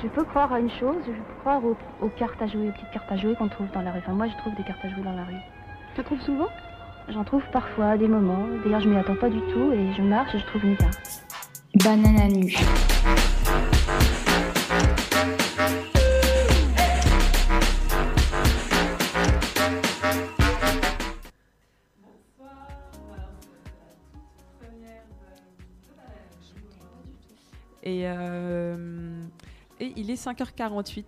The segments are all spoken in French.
Je peux croire à une chose, je peux croire aux, aux cartes à jouer, aux petites cartes à jouer qu'on trouve dans la rue. Enfin, moi, je trouve des cartes à jouer dans la rue. Tu trouves souvent? J'en trouve parfois, à des moments. D'ailleurs, je m'y attends pas du tout et je marche et je trouve une carte. Banana nu. Et, euh, et il est 5h48.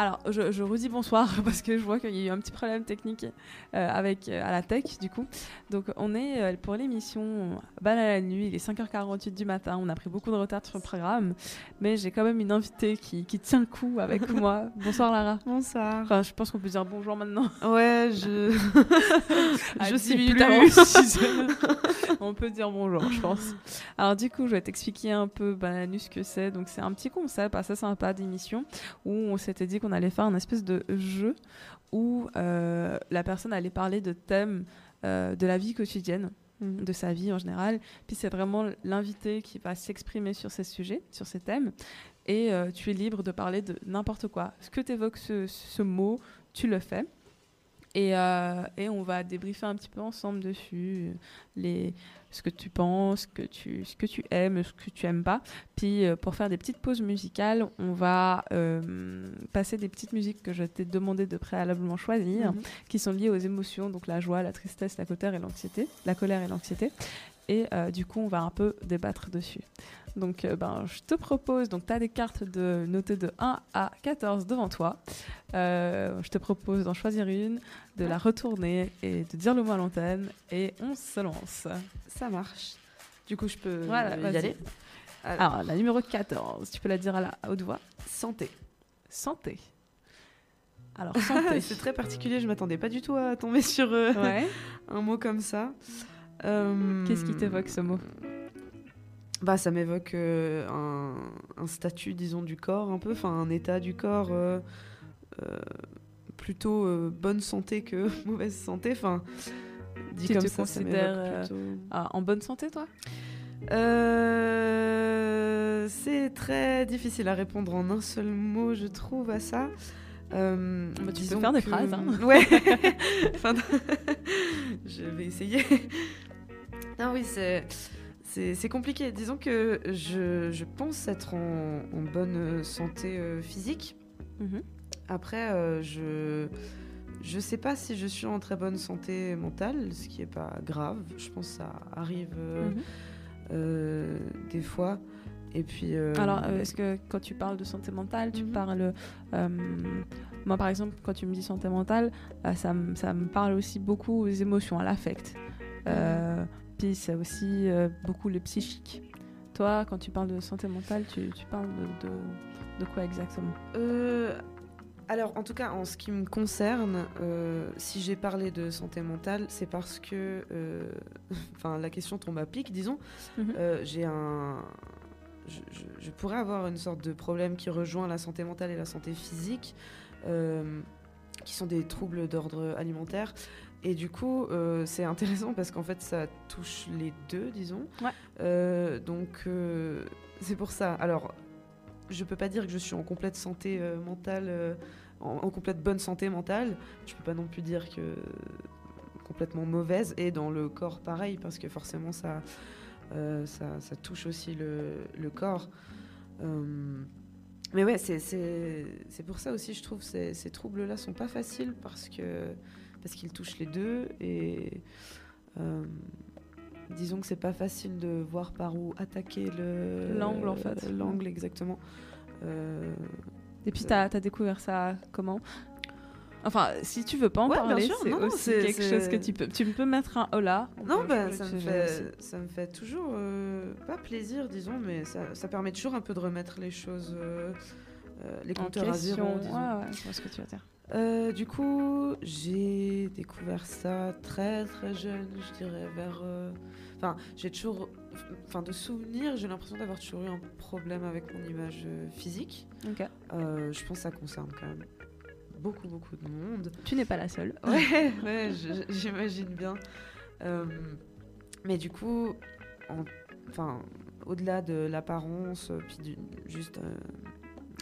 Alors, je, je redis bonsoir parce que je vois qu'il y a eu un petit problème technique euh, avec euh, à la tech du coup. Donc, on est euh, pour l'émission Banane la nuit. Il est 5h48 du matin. On a pris beaucoup de retard sur le programme, mais j'ai quand même une invitée qui, qui tient le coup avec moi. Bonsoir Lara. Bonsoir. Enfin, je pense qu'on peut dire bonjour maintenant. Ouais, je. À je 10 sais minutes plus. On peut dire bonjour, je pense. Alors du coup, je vais t'expliquer un peu Bananu ce que c'est. Donc c'est un petit concept assez sympa d'émission où on s'était dit qu'on allait faire un espèce de jeu où euh, la personne allait parler de thèmes euh, de la vie quotidienne Mhm. de sa vie en général. Puis c'est vraiment l'invité qui va s'exprimer sur ces sujets, sur ces thèmes. Et euh, tu es libre de parler de n'importe quoi. Ce que t'évoques ce, ce mot, tu le fais. Et, euh, et on va débriefer un petit peu ensemble dessus, les, ce que tu penses, ce que tu, ce que tu aimes, ce que tu aimes pas. Puis euh, pour faire des petites pauses musicales, on va euh, passer des petites musiques que je t'ai demandé de préalablement choisir Mhm. qui sont liées aux émotions, donc la joie, la tristesse, la colère et l'anxiété, la colère et l'anxiété. Et du coup, on va un peu débattre dessus. Donc, euh, ben, je te propose, donc tu as des cartes de notées de 1 à 14 devant toi. Euh, je te propose d'en choisir une, de la retourner et de dire le mot à l'antenne. Et on se lance. Ça marche. Du coup, je peux Voilà, y aller. Alors, Alors, la numéro 14, tu peux la dire à la haute voix. santé. Santé. Alors, santé. C'est très particulier, je m'attendais pas du tout à tomber sur euh, Ouais. un mot comme ça. Qu'est-ce qui t'évoque ce mot? Bah, ça m'évoque euh, un, un statut, disons, du corps un peu, enfin un état du corps euh, euh, plutôt bonne santé que mauvaise santé. Enfin, dit Tu comme te ça, ça considères, euh, plutôt. Ah, En bonne santé, toi? C'est très difficile à répondre en un seul mot, je trouve, à ça. Euh, Bah, tu peux faire des que- phrases, hein. Ouais. Enfin, je vais essayer. Non, oui, c'est. C'est compliqué. Disons que je, je pense être en, en bonne santé euh, physique. Mhm. Après, euh, je je sais pas si je suis en très bonne santé mentale, ce qui est pas grave. Je pense que ça arrive euh, Mhm. des fois. Et puis. Alors, est-ce que quand tu parles de santé mentale, tu Mhm. parles. moi, par exemple, quand tu me dis santé mentale, ça, me- ça me parle aussi beaucoup aux émotions, à l'affect. Euh, puis c'est aussi euh, beaucoup le psychique. Toi, quand tu parles de santé mentale, tu, tu parles de, de, de quoi exactement? Euh, alors, en tout cas, en ce qui me concerne, euh, si j'ai parlé de santé mentale, c'est parce que, euh, la question tombe à pic, disons. Mhm. Euh, j'ai un, je, je- je pourrais avoir une sorte de problème qui rejoint la santé mentale et la santé physique, qui sont des troubles d'ordre alimentaire. Et du coup, euh, c'est intéressant parce qu'en fait, ça touche les deux, disons. Ouais. Euh, donc, euh, c'est pour ça. Alors, je peux pas dire que je suis en complète santé mentale, en, en complète bonne santé mentale. Je peux pas non plus dire que complètement mauvaise. Et dans le corps, pareil, parce que forcément, ça, ça, ça touche aussi le, le corps. Mais ouais, c'est pour ça aussi, je trouve, ces, ces troubles-là sont pas faciles parce que parce qu'ils touchent les deux et euh, disons que c'est pas facile de voir par où attaquer le L'angle, en fait. L'angle, exactement. Euh, Et puis, tu as, découvert ça comment? Enfin, si tu veux pas en Ouais, parler, c'est aussi quelque chose que tu peux. Tu peux mettre un hola. on Non, bah, ça, me fait, ça me fait toujours, euh, pas plaisir, disons, mais ça, ça permet toujours un peu de remettre les choses, euh, les compteurs à zéro. Ouais, ouais, je vois ce que tu veux dire. Euh, du coup, j'ai découvert ça très très jeune, je dirais vers. euh, Enfin, j'ai toujours. Enfin, de souvenir, j'ai l'impression d'avoir toujours eu un problème avec mon image euh, physique. Ok. Euh, je pense que ça concerne quand même beaucoup beaucoup de monde. Tu n'es pas la seule. Ouais, ouais, j'imagine bien. Mais du coup, en- enfin, au-delà de l'apparence, puis du- juste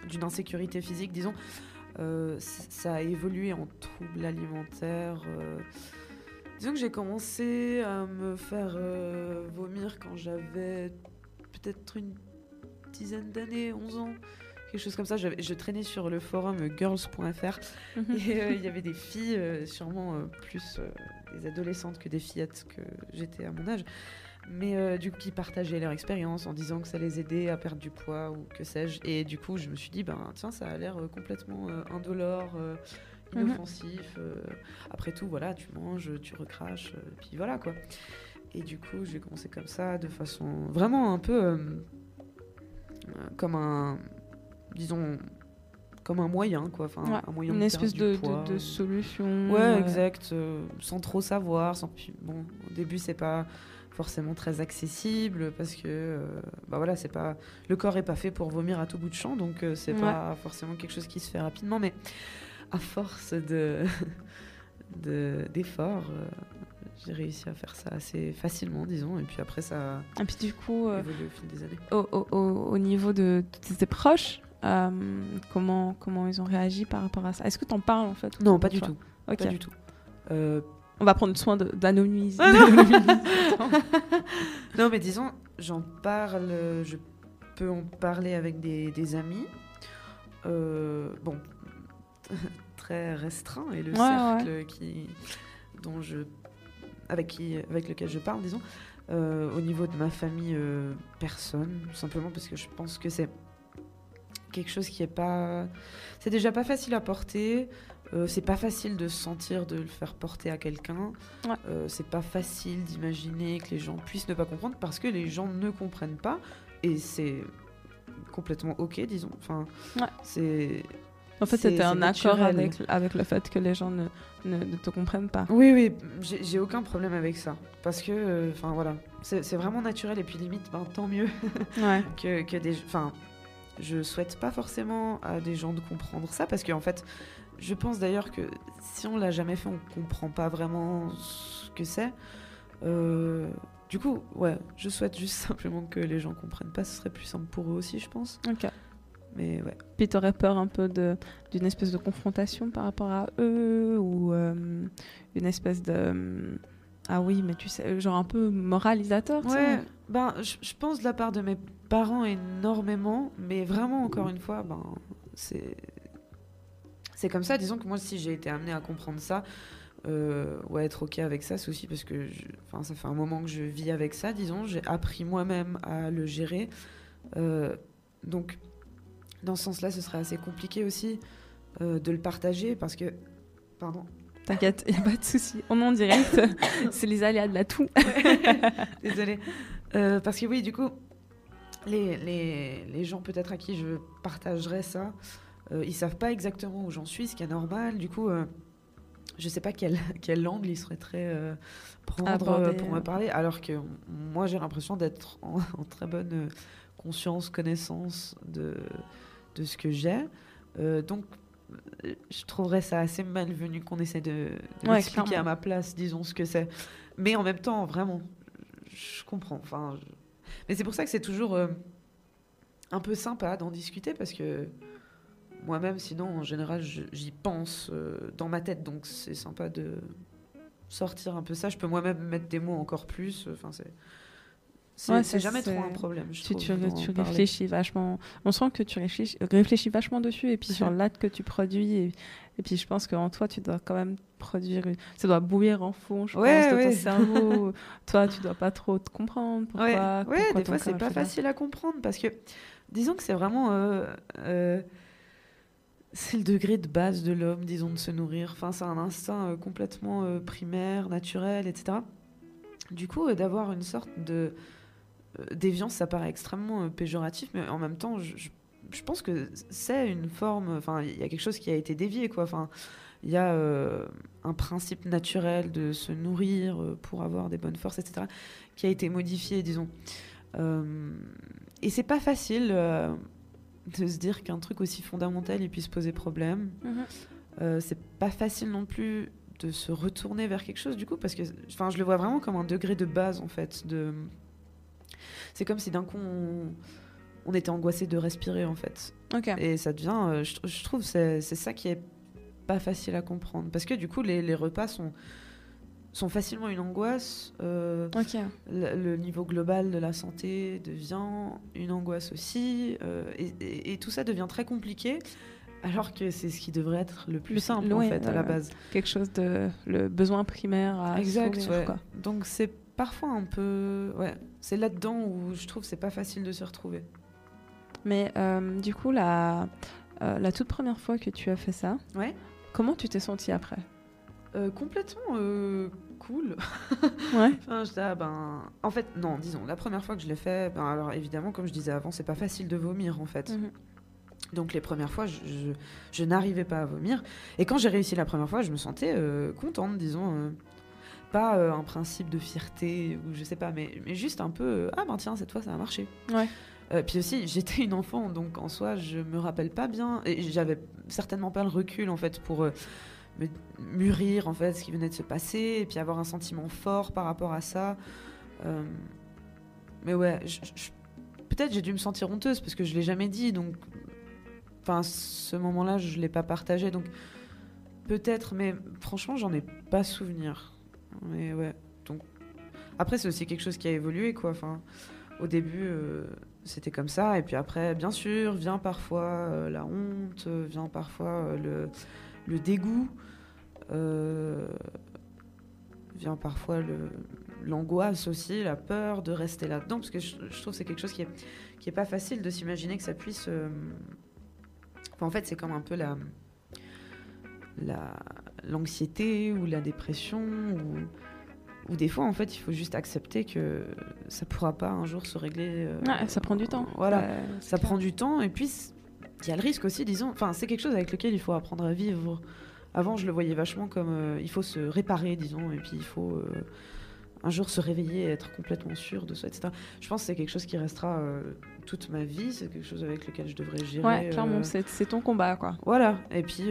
d'une insécurité physique, disons, ça a évolué en troubles alimentaires. euh. Disons que j'ai commencé à me faire euh, vomir quand j'avais peut-être une dizaine d'années, 11 ans, quelque chose comme ça. Je traînais sur le forum girls.fr Mhm. et euh, il y avait des filles, euh, sûrement euh, plus euh, des adolescentes que des fillettes que j'étais à mon âge, mais euh, du coup qui partageaient leur expérience en disant que ça les aidait à perdre du poids ou que sais-je. Et du coup, je me suis dit, ben tiens, ça a l'air euh, complètement euh, indolore, euh, Mhm. inoffensif. après tout, voilà, tu manges, tu recraches, puis voilà quoi. Et du coup, j'ai commencé comme ça, de façon vraiment un peu comme un, disons, comme un moyen quoi, enfin Ouais, un moyen Une de espèce de, du poids. de, de solution. Ouais, exact. sans trop savoir. Sans... bon, au début, c'est pas forcément très accessible parce que euh, bah voilà, c'est pas le corps est pas fait pour vomir à tout bout de champ, donc euh, c'est Ouais. pas forcément quelque chose qui se fait rapidement. Mais à force de de- d'efforts, euh, j'ai réussi à faire ça assez facilement, disons. Et puis après, ça a Et puis du coup, euh, au fil des années. au, au- au- au niveau de, de tes proches, comment, comment ils ont réagi par rapport à ça? Est-ce que tu en parles en fait? Non, pas du toi? tout. Ok. Pas du tout. On va prendre soin de- d'anonymiser. Ah non. mais disons, j'en parle, je peux en parler avec des, des amis. Euh, bon, très restreint et le Ouais, cercle qui, dont je, avec, qui, avec lequel je parle, disons. Euh, au niveau de ma famille, euh, personne, simplement parce que je pense que c'est quelque chose qui est pas. C'est déjà pas facile à porter. Euh, c'est pas facile de se sentir de le faire porter à quelqu'un. Ouais. Euh, c'est pas facile d'imaginer que les gens puissent ne pas comprendre parce que les gens ne comprennent pas et c'est complètement ok, disons. Enfin, Ouais. c'est. En fait, C'est- c'était un accord avec, avec le fait que les gens ne, ne, ne te comprennent pas. Oui, oui, j'ai aucun problème avec ça parce que, euh, enfin voilà, c'est c'est vraiment naturel et puis limite, ben, tant mieux Ouais. que, que des. Enfin, je souhaite pas forcément à des gens de comprendre ça parce qu'en fait, je pense d'ailleurs que si on l'a jamais fait, on comprend pas vraiment ce que c'est. Euh, du coup, ouais, je souhaite juste simplement que les gens comprennent pas. Ce serait plus simple pour eux aussi, je pense. Ok. Mais ouais. Puis t'aurais peur un peu d'une espèce de confrontation par rapport à eux ou euh, une espèce de euh, ah oui mais tu sais genre un peu moralisateur. Ouais, ben, je je pense de la part de mes parents énormément, mais vraiment, encore une fois, ben, c'est. C'est comme ça, disons que moi, si j'ai été amenée à comprendre ça, euh, ouais, être OK avec ça, c'est aussi parce que je- ça fait un moment que je vis avec ça, disons. J'ai appris moi-même à le gérer. Euh, donc, dans ce sens-là, ce serait assez compliqué aussi euh, de le partager parce que. Pardon. T'inquiète, y a pas de souci. On est en direct. C'est les aléas de la toux. Désolée. Euh, parce que oui, du coup, les, les, les gens peut-être à qui je partagerais ça, ils savent pas exactement où j'en suis, ce qui est normal. Du coup, euh, je sais pas quel, quel angle ils souhaiteraient euh, prendre Aborder, euh, pour me parler, alors que moi j'ai l'impression d'être en, en très bonne euh, conscience, connaissance de, de ce que j'ai. Euh, donc, euh, je trouverais ça assez malvenu qu'on essaie de, de Ouais, m'expliquer à ma place, disons ce que c'est. Mais en même temps, vraiment, je comprends. Enfin, je- Mais c'est pour ça que c'est toujours euh, un peu sympa d'en discuter parce que moi-même, sinon, en général, j'y pense euh, dans ma tête. Donc, c'est sympa de sortir un peu ça. Je peux moi-même mettre des mots encore plus. Enfin, c'est. Ouais, jamais trop un problème. Je Tu, trouve, tu, réfléchis vachement. On sent que tu réfléchis, réfléchis vachement dessus et puis sur l'acte que tu produis. Et, et puis je pense qu'en toi, tu dois quand même produire. Ça doit bouillir en fond, je Ouais, pense, de ton ouais. cerveau. toi, tu dois pas trop te comprendre. Pourquoi, Ouais, ouais, pourquoi des fois c'est pas facile à comprendre parce que disons que c'est vraiment euh, euh, c'est le degré de base de l'homme, disons, de se nourrir. Enfin, c'est un instinct euh, complètement euh, primaire, naturel, etc. Du coup, euh, d'avoir une sorte de déviance, ça paraît extrêmement péjoratif, mais en même temps, je, pense que c'est une forme. Enfin, il y a quelque chose qui a été dévié, quoi. Enfin, il y a un principe naturel de se nourrir pour avoir des bonnes forces, etc., qui a été modifié, disons. Et c'est pas facile de se dire qu'un truc aussi fondamental il puisse poser problème. Mhm. Euh, c'est pas facile non plus de se retourner vers quelque chose du coup parce que enfin je le vois vraiment comme un degré de base en fait de c'est comme si d'un coup on, on était angoissé de respirer en fait. Et ça devient, euh, je, je trouve, c'est c'est ça qui est pas facile à comprendre. Parce que du coup, les, les repas sont, sont facilement une angoisse. euh, le, le niveau global de la santé devient une angoisse aussi. euh, et, et- et tout ça devient très compliqué. Alors que c'est ce qui devrait être le plus Le- simple en ouais, fait à la base. Quelque chose de le besoin primaire à Exact, s'ouvrir, ouais. quoi. Donc c'est parfois un peu, ouais, c'est là-dedans où je trouve que c'est pas facile de se retrouver. Mais euh, du coup, la, euh, la toute première fois que tu as fait ça, Ouais. comment tu t'es sentie après? Euh, complètement euh, cool. Ouais. Enfin, j'étais, ah, ben, en fait, non, disons, la première fois que je l'ai fait, ben, alors évidemment, comme je disais avant, c'est pas facile de vomir en fait. Mhm. Donc les premières fois, je, je- je n'arrivais pas à vomir. Et quand j'ai réussi la première fois, je me sentais euh, contente, disons. euh, pas euh, un principe de fierté ou je sais pas, mais, mais juste un peu, ah ben tiens, cette fois ça a marché. Ouais. Euh, puis aussi, j'étais une enfant, donc en soi, je me rappelle pas bien, et j'avais certainement pas le recul en fait pour mûrir en fait ce qui venait de se passer, et puis avoir un sentiment fort par rapport à ça. Euh, mais ouais, peut-être j'ai dû me sentir honteuse parce que je l'ai jamais dit, donc enfin ce moment-là, je l'ai pas partagé, donc peut-être, mais franchement, j'en ai pas souvenir. Mais ouais, donc après c'est aussi quelque chose qui a évolué quoi. Enfin, au début. euh, c'était comme ça. Et puis après, bien sûr, vient parfois euh, la honte, vient parfois le, le dégoût, vient parfois l'angoisse aussi, la peur de rester là-dedans, parce que je, je trouve que c'est quelque chose qui est, qui est pas facile de s'imaginer que ça puisse... euh, enfin, en fait, c'est comme un peu la la- l'anxiété ou la dépression ou ou des fois en fait il faut juste accepter que ça pourra pas un jour se régler euh, Ouais, ça prend du temps. voilà Ouais, ça clair. prend du temps et puis il y a le risque aussi disons enfin c'est quelque chose avec lequel il faut apprendre à vivre avant je le voyais vachement comme euh, il faut se réparer disons et puis il faut euh, un jour se réveiller et être complètement sûr de soi etc je pense que c'est quelque chose qui restera euh, toute ma vie. C'est quelque chose avec lequel je devrais gérer Ouais, clairement, c'est ton combat, quoi. voilà. Et puis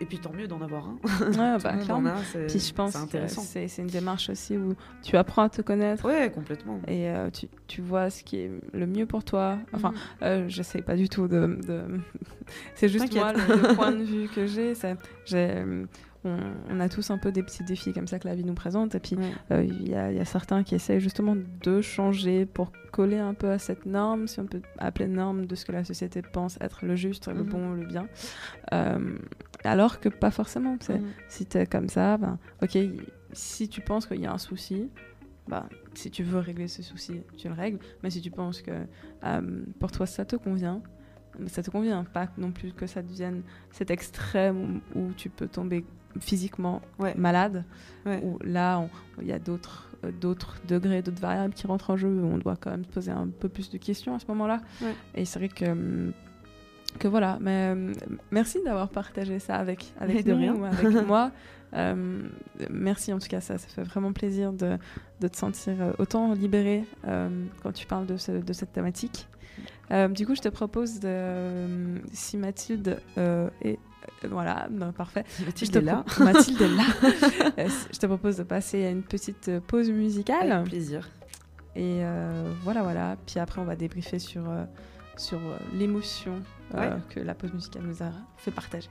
et puis tant mieux d'en avoir un Ouais, bah, clairement. Puis je pense c'est que intéressant c'est une démarche aussi où tu apprends à te connaître ouais complètement et euh, tu, tu vois ce qui est le mieux pour toi. Enfin, Mhm. euh, j'essaie pas du tout de. de- c'est juste moi le, le point de vue que j'ai. c'est- j'ai, euh, On, on a tous un peu des petits défis comme ça que la vie nous présente. Et puis, Ouais. euh, il y, a, il y a certains qui essayent justement de changer pour coller un peu à cette norme, si on peut appeler norme de ce que la société pense être le juste, le Mhm. bon, le bien. Euh, alors que pas forcément. Mhm. Si tu es comme ça, ben, ok, si tu penses qu'il y a un souci, bah, si tu veux régler ce souci, tu le règles. Mais si tu penses que euh, pour toi ça te convient, ça te convient. Pas non plus que ça devienne cet extrême où, où tu peux tomber physiquement Ouais. malade. Ouais. Où là, il y a d'autres euh, d'autres degrés, d'autres variables qui rentrent en jeu. On doit quand même se poser un peu plus de questions à ce moment-là. Ouais. Et c'est vrai que hum, que voilà, mais euh, merci d'avoir partagé ça avec, avec nous, avec moi. Euh, merci en tout cas, ça, ça fait vraiment plaisir de, de te sentir euh, autant libéré euh, quand tu parles de, ce- de cette thématique. Euh, du coup, je te propose de, euh, si Mathilde euh, est euh, voilà, non, parfait. Mathilde je te est là. Mathilde est là. Euh, je te propose de passer à une petite euh, pause musicale. Avec plaisir. Et voilà, voilà. Puis après, on va débriefer sur, sur l'émotion Ouais. que la pause musicale nous a fait partager.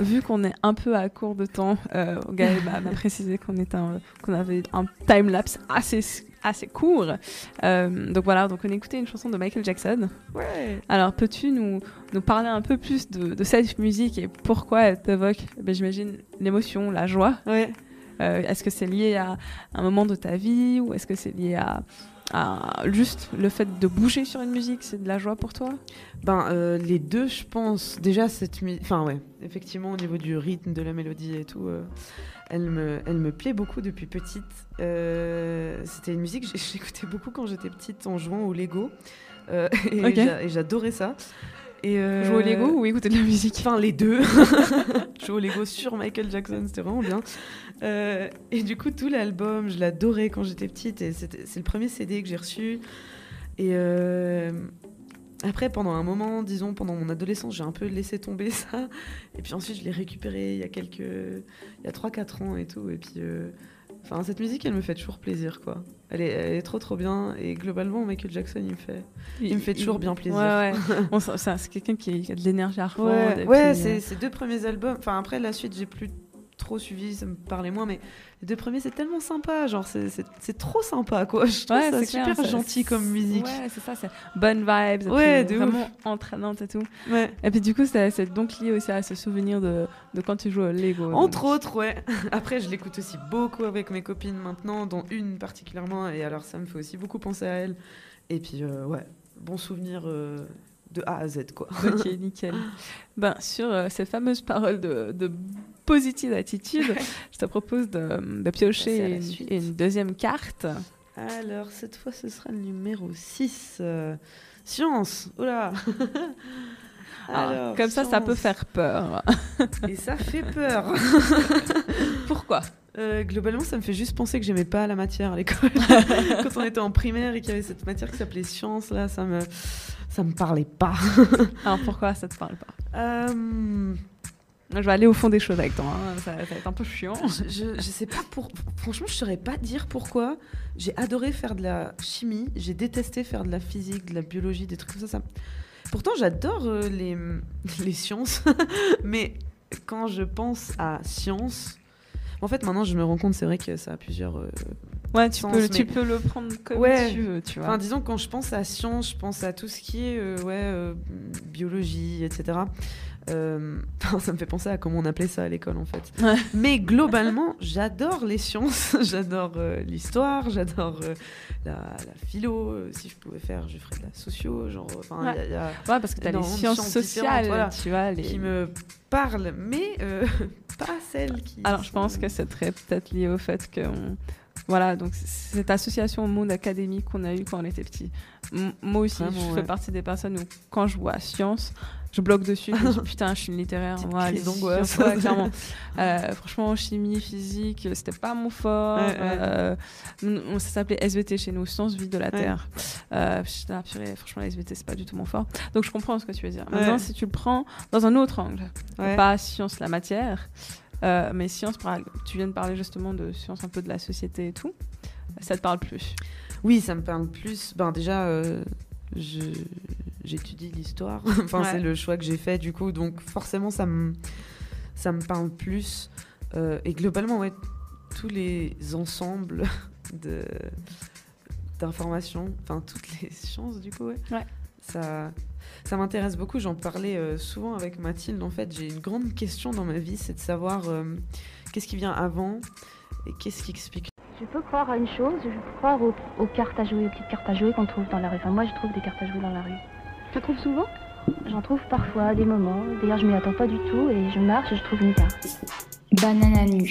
Vu qu'on est un peu à court de temps, euh, Gaël m'a m'a précisé qu'on avait un time-lapse assez, assez court. Euh, donc voilà, donc on a écouté une chanson de Michael Jackson. Ouais. Alors, peux-tu nous, nous parler un peu plus de, de cette musique et pourquoi elle t'évoque, ben, j'imagine, l'émotion, la joie? Ouais. Euh, Est-ce que c'est lié à un moment de ta vie ou est-ce que c'est lié à, à juste le fait de bouger sur une musique, c'est de la joie pour toi? Ben, euh, les deux, je pense. Déjà, cette musique. Enfin, ouais, effectivement, au niveau du rythme, de la mélodie et tout, euh, elle, me, elle me plaît beaucoup depuis petite. Euh, C'était une musique que j'écoutais beaucoup quand j'étais petite en jouant au Lego. Et j'adorais ça. Et, euh, Jouer au Lego ou écouter de la musique? Enfin, les deux. Jouer au Lego sur Michael Jackson, c'était vraiment bien. Euh, et du coup, tout l'album, je l'adorais quand j'étais petite. Et c'est le premier CD que j'ai reçu. Et euh, après, pendant un moment, disons, pendant mon adolescence, j'ai un peu laissé tomber ça. Et puis ensuite, je l'ai récupéré il y a quelques. Il y a 3-4 ans et tout. Et puis. euh, Enfin, cette musique, elle me fait toujours plaisir, quoi. Elle est, elle est trop, trop bien. Et globalement, Michael Jackson, il me fait. Il me fait toujours bien plaisir. Ouais, ouais. C'est quelqu'un qui a de l'énergie à revendre. Ouais, ouais c'est euh, ces deux premiers albums. Enfin, après, la suite, j'ai plus trop suivi, ça me parlait moins, mais les deux premiers, c'est tellement sympa. Genre, c'est- trop sympa, quoi. Je trouve Ouais, ça c'est super clair, gentil comme musique. Ouais, c'est ça, c'est bonne vibes, Ouais, de vraiment entraînante et tout. Ouais. Et puis du coup, c'est donc lié aussi à ce souvenir de, de quand tu joues au Lego. Entre autres, ouais. Après, je l'écoute aussi beaucoup avec mes copines maintenant, dont une particulièrement, et alors ça me fait aussi beaucoup penser à elle. Et puis, euh, ouais, bon souvenir euh, de A à Z, quoi. Ok, nickel. Ben, sur euh, ces fameuses paroles de, de positive attitude, je te propose de, piocher une, deuxième carte. Alors, cette fois, ce sera le numéro 6. science. Oula Alors, Alors, comme ça, ça peut science. faire peur. Et ça fait peur. Pourquoi? Euh, globalement, ça me fait juste penser que j'aimais pas la matière à l'école. Quand on était en primaire et qu'il y avait cette matière qui s'appelait science, là, ça me, ça me parlait pas. Alors pourquoi ça te parle pas? Euh, Je vais aller au fond des choses avec toi. hein. Ça, ça va être un peu chiant. je, je, sais pas pour. Franchement, je saurais pas dire pourquoi. J'ai adoré faire de la chimie. J'ai détesté faire de la physique, de la biologie, des trucs comme ça. ça... Pourtant, j'adore euh, les, les sciences. Mais quand je pense à science. En fait, maintenant, je me rends compte, c'est vrai que ça a plusieurs euh, Ouais, tu Sens, peux, tu peux le prendre comme Ouais. tu veux, tu vois. Enfin, disons, quand je pense à science, je pense à tout ce qui est euh, ouais, euh, biologie, etc. Euh, ça me fait penser à comment on appelait ça à l'école, en fait. Ouais. Mais globalement, j'adore les sciences, j'adore euh, l'histoire, j'adore euh, la, la philo. si je pouvais faire, je ferais de la socio. Genre, Ouais. y a- y a Ouais, parce que tu as les sciences sociales, voilà, tu vois. Les... qui me parlent, mais pas celles qui. Alors, je pense que c'est très peut-être lié au fait que. on- Voilà, donc cette association au monde académique qu'on a eu quand on était petit. M- moi aussi, Vraiment, je fais partie des personnes où, quand je vois science, je bloque dessus. Je me dis, putain, je suis une littéraire. Moi, les ouais, clairement. Euh, franchement, chimie, physique, c'était pas mon fort. Ouais. Euh, on- ça s'appelait SVT chez nous, Sciences Vie de la. Terre. Euh, purée, franchement, la SVT, c'est pas du tout mon fort. Donc, je comprends ce que tu veux dire. Maintenant, si tu le prends dans un autre angle, pas science la matière, euh, mais science, par- tu viens de parler justement de science un peu de la société et tout, ça te parle plus. Oui, ça me parle plus. Ben déjà, euh, j'étudie l'histoire. enfin, Ouais. c'est le choix que j'ai fait du coup, donc forcément, ça me ça me parle plus. Euh, et globalement, ouais, tous les ensembles de d'informations, enfin toutes les sciences du coup, ouais. Ouais. Ça ça m'intéresse beaucoup. J'en parlais euh, souvent avec Mathilde. En fait, j'ai une grande question dans ma vie, c'est de savoir euh, qu'est-ce qui vient avant et qu'est-ce qui explique Je peux croire à une chose, je peux croire aux, aux cartes à jouer, aux petites cartes à jouer qu'on trouve dans la rue. Enfin, moi, je trouve des cartes à jouer dans la rue. Tu trouves souvent? J'en trouve parfois à des moments. D'ailleurs, je m'y attends pas du tout et je marche et je trouve une carte. Banane nu.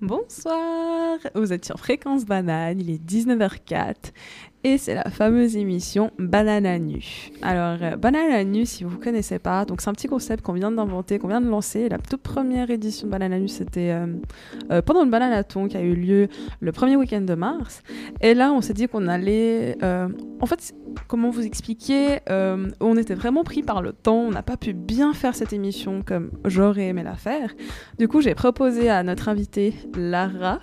Bonsoir, vous êtes sur Fréquence Banane, il est 19h04 et c'est la fameuse émission Banane à nu. Alors, euh, Banane à nu, si vous ne connaissez pas, donc c'est un petit concept qu'on vient d'inventer, qu'on vient de lancer. La toute première édition de Banane à nu, c'était euh, euh, pendant le Bananaton qui a eu lieu le premier week-end de mars. Et là, on s'est dit qu'on allait. euh, en fait, comment vous expliquer euh, On était vraiment pris par le temps, on n'a pas pu bien faire cette émission comme j'aurais aimé la faire. Du coup, j'ai proposé à notre invitée Lara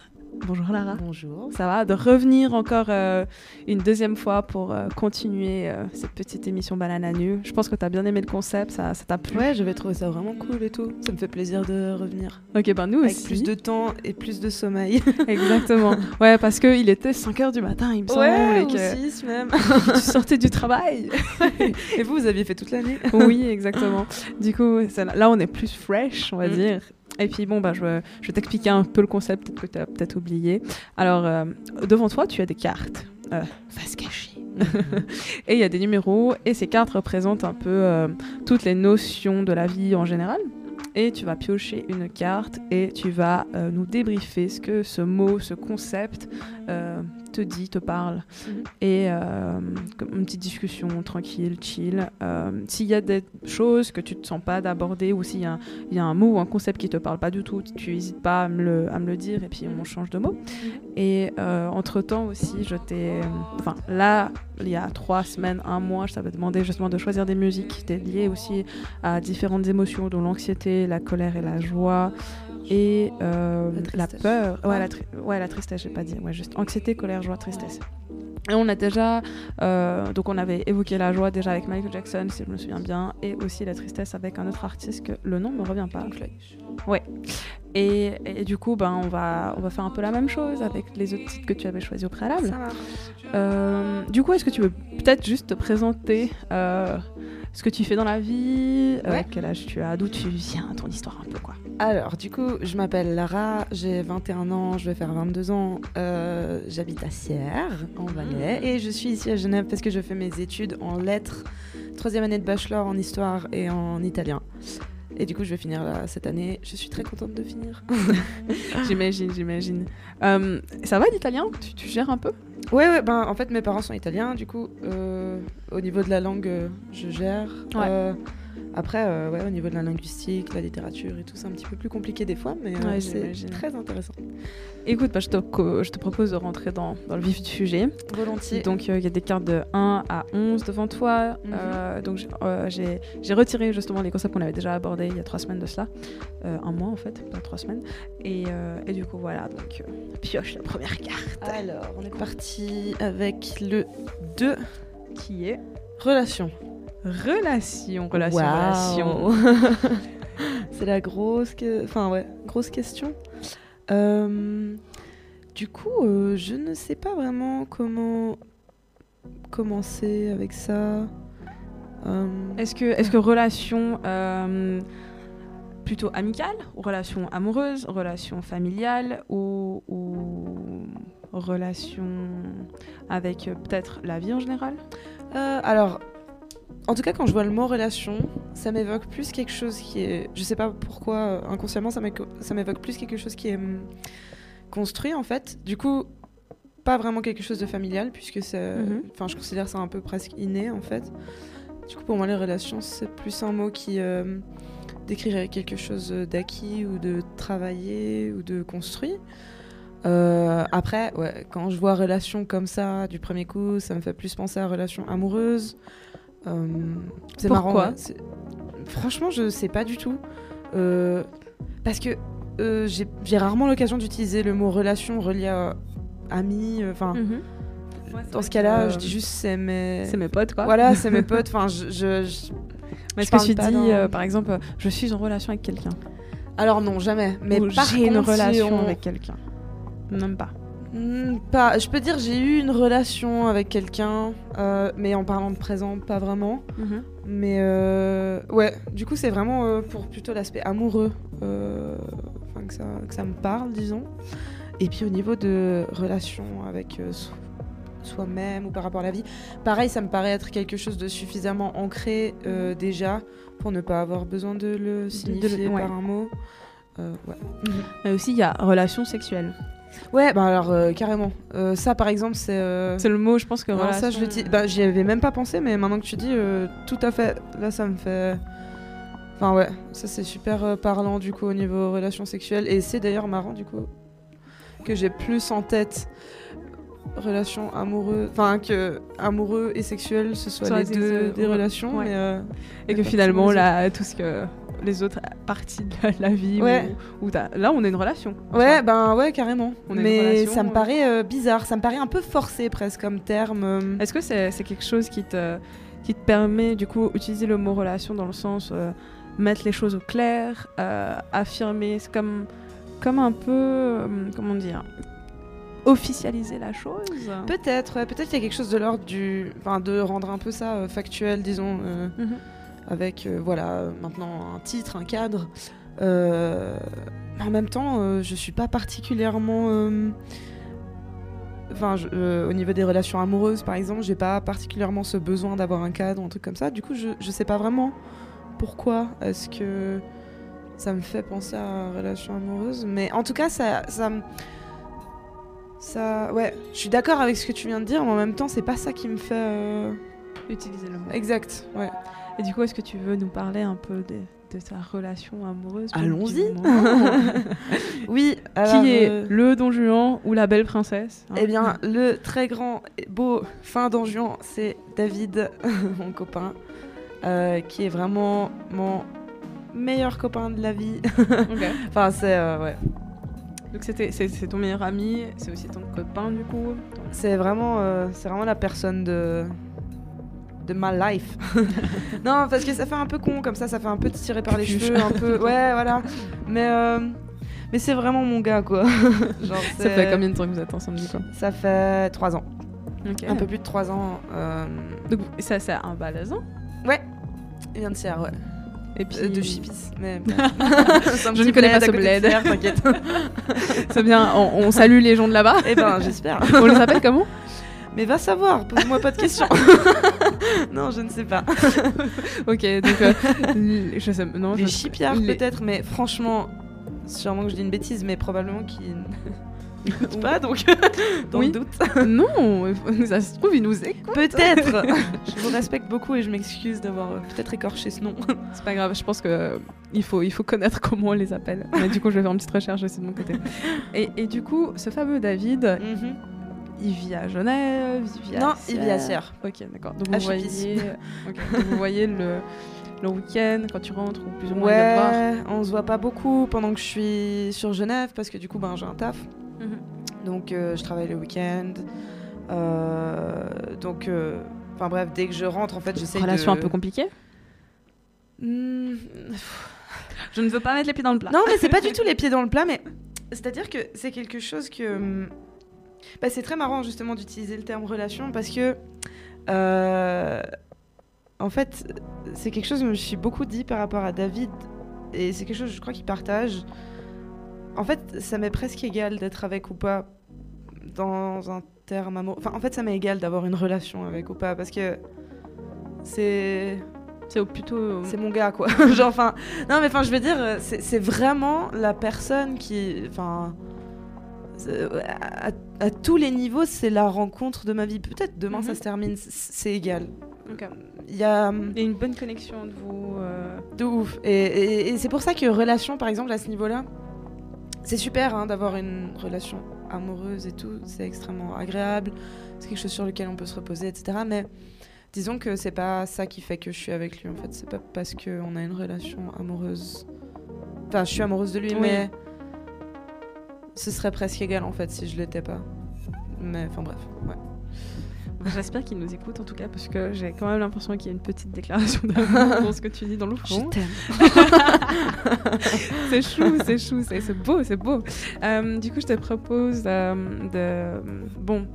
Bonjour Lara. Bonjour. Ça va De revenir encore euh, une deuxième fois pour euh, continuer euh, cette petite émission Banane à nu. Je pense que tu as bien aimé le concept, ça t'a plu. Ouais, j'avais trouvé ça vraiment cool et tout. Ça me fait plaisir de revenir. Ok, ben nous Avec aussi. plus de temps et plus de sommeil. Exactement. Ouais, parce qu'il était 5h du matin, il me semble. et ou que 6 même. tu sortais du travail. et vous, vous aviez fait toute l'année oui, exactement. Du coup, là, on est plus fresh, on va Mm. dire. Et puis bon, bah, je, vais- je vais t'expliquer un peu le concept peut-être que tu as peut-être oublié. Alors, euh, devant toi, tu as des cartes, euh, face cachée. et il y a des numéros, et ces cartes représentent un peu euh, toutes les notions de la vie en général. Et tu vas piocher une carte et tu vas euh, nous débriefer ce que ce mot, ce concept te dit, te parle. Mhm. Et euh, une petite discussion tranquille, chill. Euh, s'il y a des choses que tu ne te sens pas d'aborder ou s'il y, a un- il y a un mot ou un concept qui ne te parle pas du tout, tu n'hésites pas à me, le, à me le dire et puis on change de mot. Et euh, entre-temps aussi, je t'ai... Enfin, là, il y a trois semaines, un mois, je t'avais demandé justement de choisir des musiques qui étaient liées aussi à différentes émotions, dont l'anxiété, la colère et la joie. Et euh, La la, peur, ouais, Ah. la, ouais, la tristesse, j'ai pas dit, ouais, juste anxiété, colère, joie, tristesse. Et on a déjà, euh, donc on avait évoqué la joie déjà avec Michael Jackson, si je me souviens bien, et aussi la tristesse avec un autre artiste que le nom me revient pas. Et, et du coup, ben, on, va, on va faire un peu la même chose avec les autres titres que tu avais choisis au préalable. Ça. Euh, du coup, est-ce que tu veux peut-être juste te présenter euh, ce que tu fais dans la vie, euh, Ouais. quel âge tu as, d'où tu viens, ton histoire un peu quoi. Alors, du coup, je m'appelle Lara, j'ai 21 ans, je vais faire 22 ans. euh, J'habite à Sierre, en Valais, et je suis ici à Genève parce que je fais mes études en lettres, troisième année de bachelor en histoire et en italien. Et du coup, je vais finir là cette année. Je suis très contente de finir. j'imagine, j'imagine. Euh, ça va l'italien? Tu, tu gères un peu? Ouais, ouais, ben en fait mes parents sont italiens, du coup euh, au niveau de la langue euh, je gère. Ouais. Après, euh, ouais, au niveau de la linguistique, la littérature et tout, c'est un petit peu plus compliqué des fois, mais euh, Ouais, c'est très intéressant. Écoute, bah, je, te, co- je te propose de rentrer dans, dans le vif du sujet. Volontiers. Donc euh, il y a des cartes de 1 à 11 devant toi. Mhm. Donc j'ai- retiré justement les concepts qu'on avait déjà abordés il y a trois semaines de cela. Un mois en fait, pas trois semaines. Et, et du coup voilà, donc pioche la première carte. Alors, on est parti avec le 2 Qui est relation. Relation, relation, c'est la grosse, que- enfin ouais, grosse question. Euh, du coup, euh, je ne sais pas vraiment comment commencer avec ça. Euh, Est-ce que, est-ce que relation plutôt amicale, ou relation amoureuse, relation familiale ou, ou relation avec peut-être la vie en général? Alors, en tout cas, quand je vois le mot relation, ça m'évoque plus quelque chose qui est. Je sais pas pourquoi, euh, inconsciemment, ça m'évoque plus quelque chose qui est hum, construit en fait. Du coup, pas vraiment quelque chose de familial, puisque c'est. Mhm. Enfin, je considère ça un peu presque inné en fait. Du coup, pour moi, les relations, c'est plus un mot qui euh, décrirait quelque chose d'acquis ou de travaillé ou de construit. Euh, après, ouais, quand je vois relation comme ça du premier coup, ça me fait plus penser à relation amoureuse. Euh, c'est Pourquoi marrant. ouais, c'est- Franchement, je sais pas du tout. Euh, parce que euh, j'ai rarement l'occasion d'utiliser le mot relation relié à ami. euh, Enfin, dans ce cas-là, je dis juste c'est mes. C'est mes potes quoi. Voilà, c'est mes potes. Enfin, je, je- je- Mais je est-ce que tu dis, dans- euh, par exemple, euh, je suis en relation avec quelqu'un Alors non, jamais. Mais j'ai une si relation on- avec quelqu'un Même pas. Hmm, pas. Je peux dire j'ai eu une relation avec quelqu'un, euh, mais en parlant de présent, pas vraiment. Mais euh, ouais, du coup c'est vraiment euh, pour plutôt l'aspect amoureux, enfin que ça, que ça me parle, disons. Et puis au niveau de relation avec so- soi-même ou par rapport à la vie, pareil, ça me paraît être quelque chose de suffisamment ancré euh, déjà pour ne pas avoir besoin de le signifier ouais. par un mot. Mais aussi, il y a relation sexuelle. Ouais, bah alors euh, carrément. Euh, ça par exemple, c'est. euh, C'est le mot, je pense que relation... ça, je le dis. Bah, j'y avais même pas pensé, mais maintenant que tu dis, euh, tout à fait. Là, ça me fait. Enfin, ouais, ça c'est super euh, parlant du coup au niveau relations sexuelles. Et c'est d'ailleurs marrant du coup que j'ai plus en tête relations amoureuses. Enfin, que amoureux et sexuel, ce soit Soit les deux des ouais. relations. Ouais. Mais, euh, Et que finalement, là, tout ce que les autres parties de la, la vie Ouais. où, où t'as- là on a une relation. Ouais, ben ouais, carrément. On Mais relation, ça me euh. paraît euh, bizarre, ça me paraît un peu forcé presque comme terme. euh. Est-ce que c'est quelque chose qui te, qui te permet, du coup, utiliser le mot relation dans le sens euh, mettre les choses au clair, euh, affirmer, c'est comme, comme un peu, comment dire, officialiser la chose? Peut-être, ouais, peut-être qu'il y a quelque chose de l'ordre du. Enfin, de rendre un peu ça factuel, disons, Mhm. Avec, euh, voilà, maintenant un titre, un cadre. Euh, En même temps, euh, je suis pas particulièrement. Enfin, je- euh, au niveau des relations amoureuses, par exemple, j'ai pas particulièrement ce besoin d'avoir un cadre ou un truc comme ça. Du coup, je, je sais pas vraiment pourquoi est-ce que ça me fait penser à relation amoureuse. Mais en tout cas, ça, ça ouais, je suis d'accord avec ce que tu viens de dire, mais en même temps, c'est pas ça qui me fait. euh, Utiliser le mot. Exact, ouais. Et du coup, est-ce que tu veux nous parler un peu de, de ta relation amoureuse Allons-y. Oui, alors, Qui est euh, le Don Juan ou la belle princesse hein Eh bien, le très grand beau fin Don Juan, c'est David, mon copain, euh, qui est vraiment mon meilleur copain de la vie. Enfin, c'est euh, ouais, Donc c'est c'est ton meilleur ami, c'est aussi ton copain du coup? ton- c'est vraiment, euh, c'est vraiment la personne de de ma life. non, parce que ça fait un peu con comme ça, ça fait un peu tiré par les cheveux, un peu, ouais, voilà. Mais euh, mais c'est vraiment mon gars, quoi. Genre, Ça fait combien de temps que vous êtes ensemble du coup? Ça fait trois ans, Ok. un peu plus de trois ans. euh, Donc ça c'est un balaisant. Ouais, il vient de Sierre, ouais. Et puis Euh, de Chipis, mais Je ne connais pas ce bled. t'inquiète. c'est bien. On, on salue les gens de là-bas. Eh ben, j'espère. on les appelle comment? Mais va savoir, pose-moi pas de questions. non, je ne sais pas. Ok, donc euh, je sais non. Les je- chipiards les- peut-être, mais franchement, sûrement que je dis une bêtise, mais probablement qu'ils pas, donc dans Oui. le doute. Non, ça se trouve ils nous écoutent. Peut-être. je vous respecte beaucoup et je m'excuse d'avoir euh, peut-être écorché ce nom. C'est pas grave. Je pense que euh, il faut il faut connaître comment on les appelle. Mais du coup je vais faire une petite recherche aussi de mon côté. Et, et du coup ce fameux David, Mhm. Il vit à Genève, il vit à Non, il vit à Sierre. Ok, d'accord. Donc vous voyez, Chipis. ok, donc vous voyez le, le week-end quand tu rentres ou plus ou moins il te voir. Ouais, on se voit pas beaucoup pendant que je suis sur Genève parce que du coup, ben, j'ai un taf. Mhm. Donc euh, je travaille le week-end. Euh, donc, euh, enfin bref, dès que je rentre, en fait, j'essaie Relation de... un peu compliquée? Hmm, Je ne veux pas mettre les pieds dans le plat. Non, mais c'est pas du tout les pieds dans le plat, mais c'est-à-dire que c'est quelque chose que. Bah, c'est très marrant justement d'utiliser le terme relation parce que. euh, En fait, c'est quelque chose que je me suis beaucoup dit par rapport à David et c'est quelque chose, je crois, qu'il partage. En fait, ça m'est presque égal d'être avec ou pas dans un terme amoureux. Enfin, en fait, ça m'est égal d'avoir une relation avec ou pas parce que c'est C'est plutôt. c'est mon gars quoi genre enfin non mais enfin je veux dire c'est vraiment la personne qui enfin à, à tous les niveaux c'est la rencontre de ma vie. Peut-être demain ça Mhm. se termine. C'est égal. Il y a a une bonne connexion de vous. euh, de ouf. Et, et- et c'est pour ça que relation par exemple à ce niveau là c'est super hein, d'avoir une relation amoureuse et tout. C'est extrêmement agréable. C'est quelque chose sur lequel on peut se reposer etc mais disons que c'est pas ça qui fait que je suis avec lui en fait. C'est pas parce qu'on a une relation amoureuse. Enfin je suis amoureuse de lui Oui. mais ce serait presque égal en fait si je l'étais pas mais enfin bref ouais. J'espère qu'il nous écoute en tout cas parce que j'ai quand même l'impression qu'il y a une petite déclaration d'amour dans ce que tu dis dans le fond. t'aime c'est chou, c'est chou, c'est c'est beau, c'est beau. Euh, du coup, je te propose euh, de. Bon,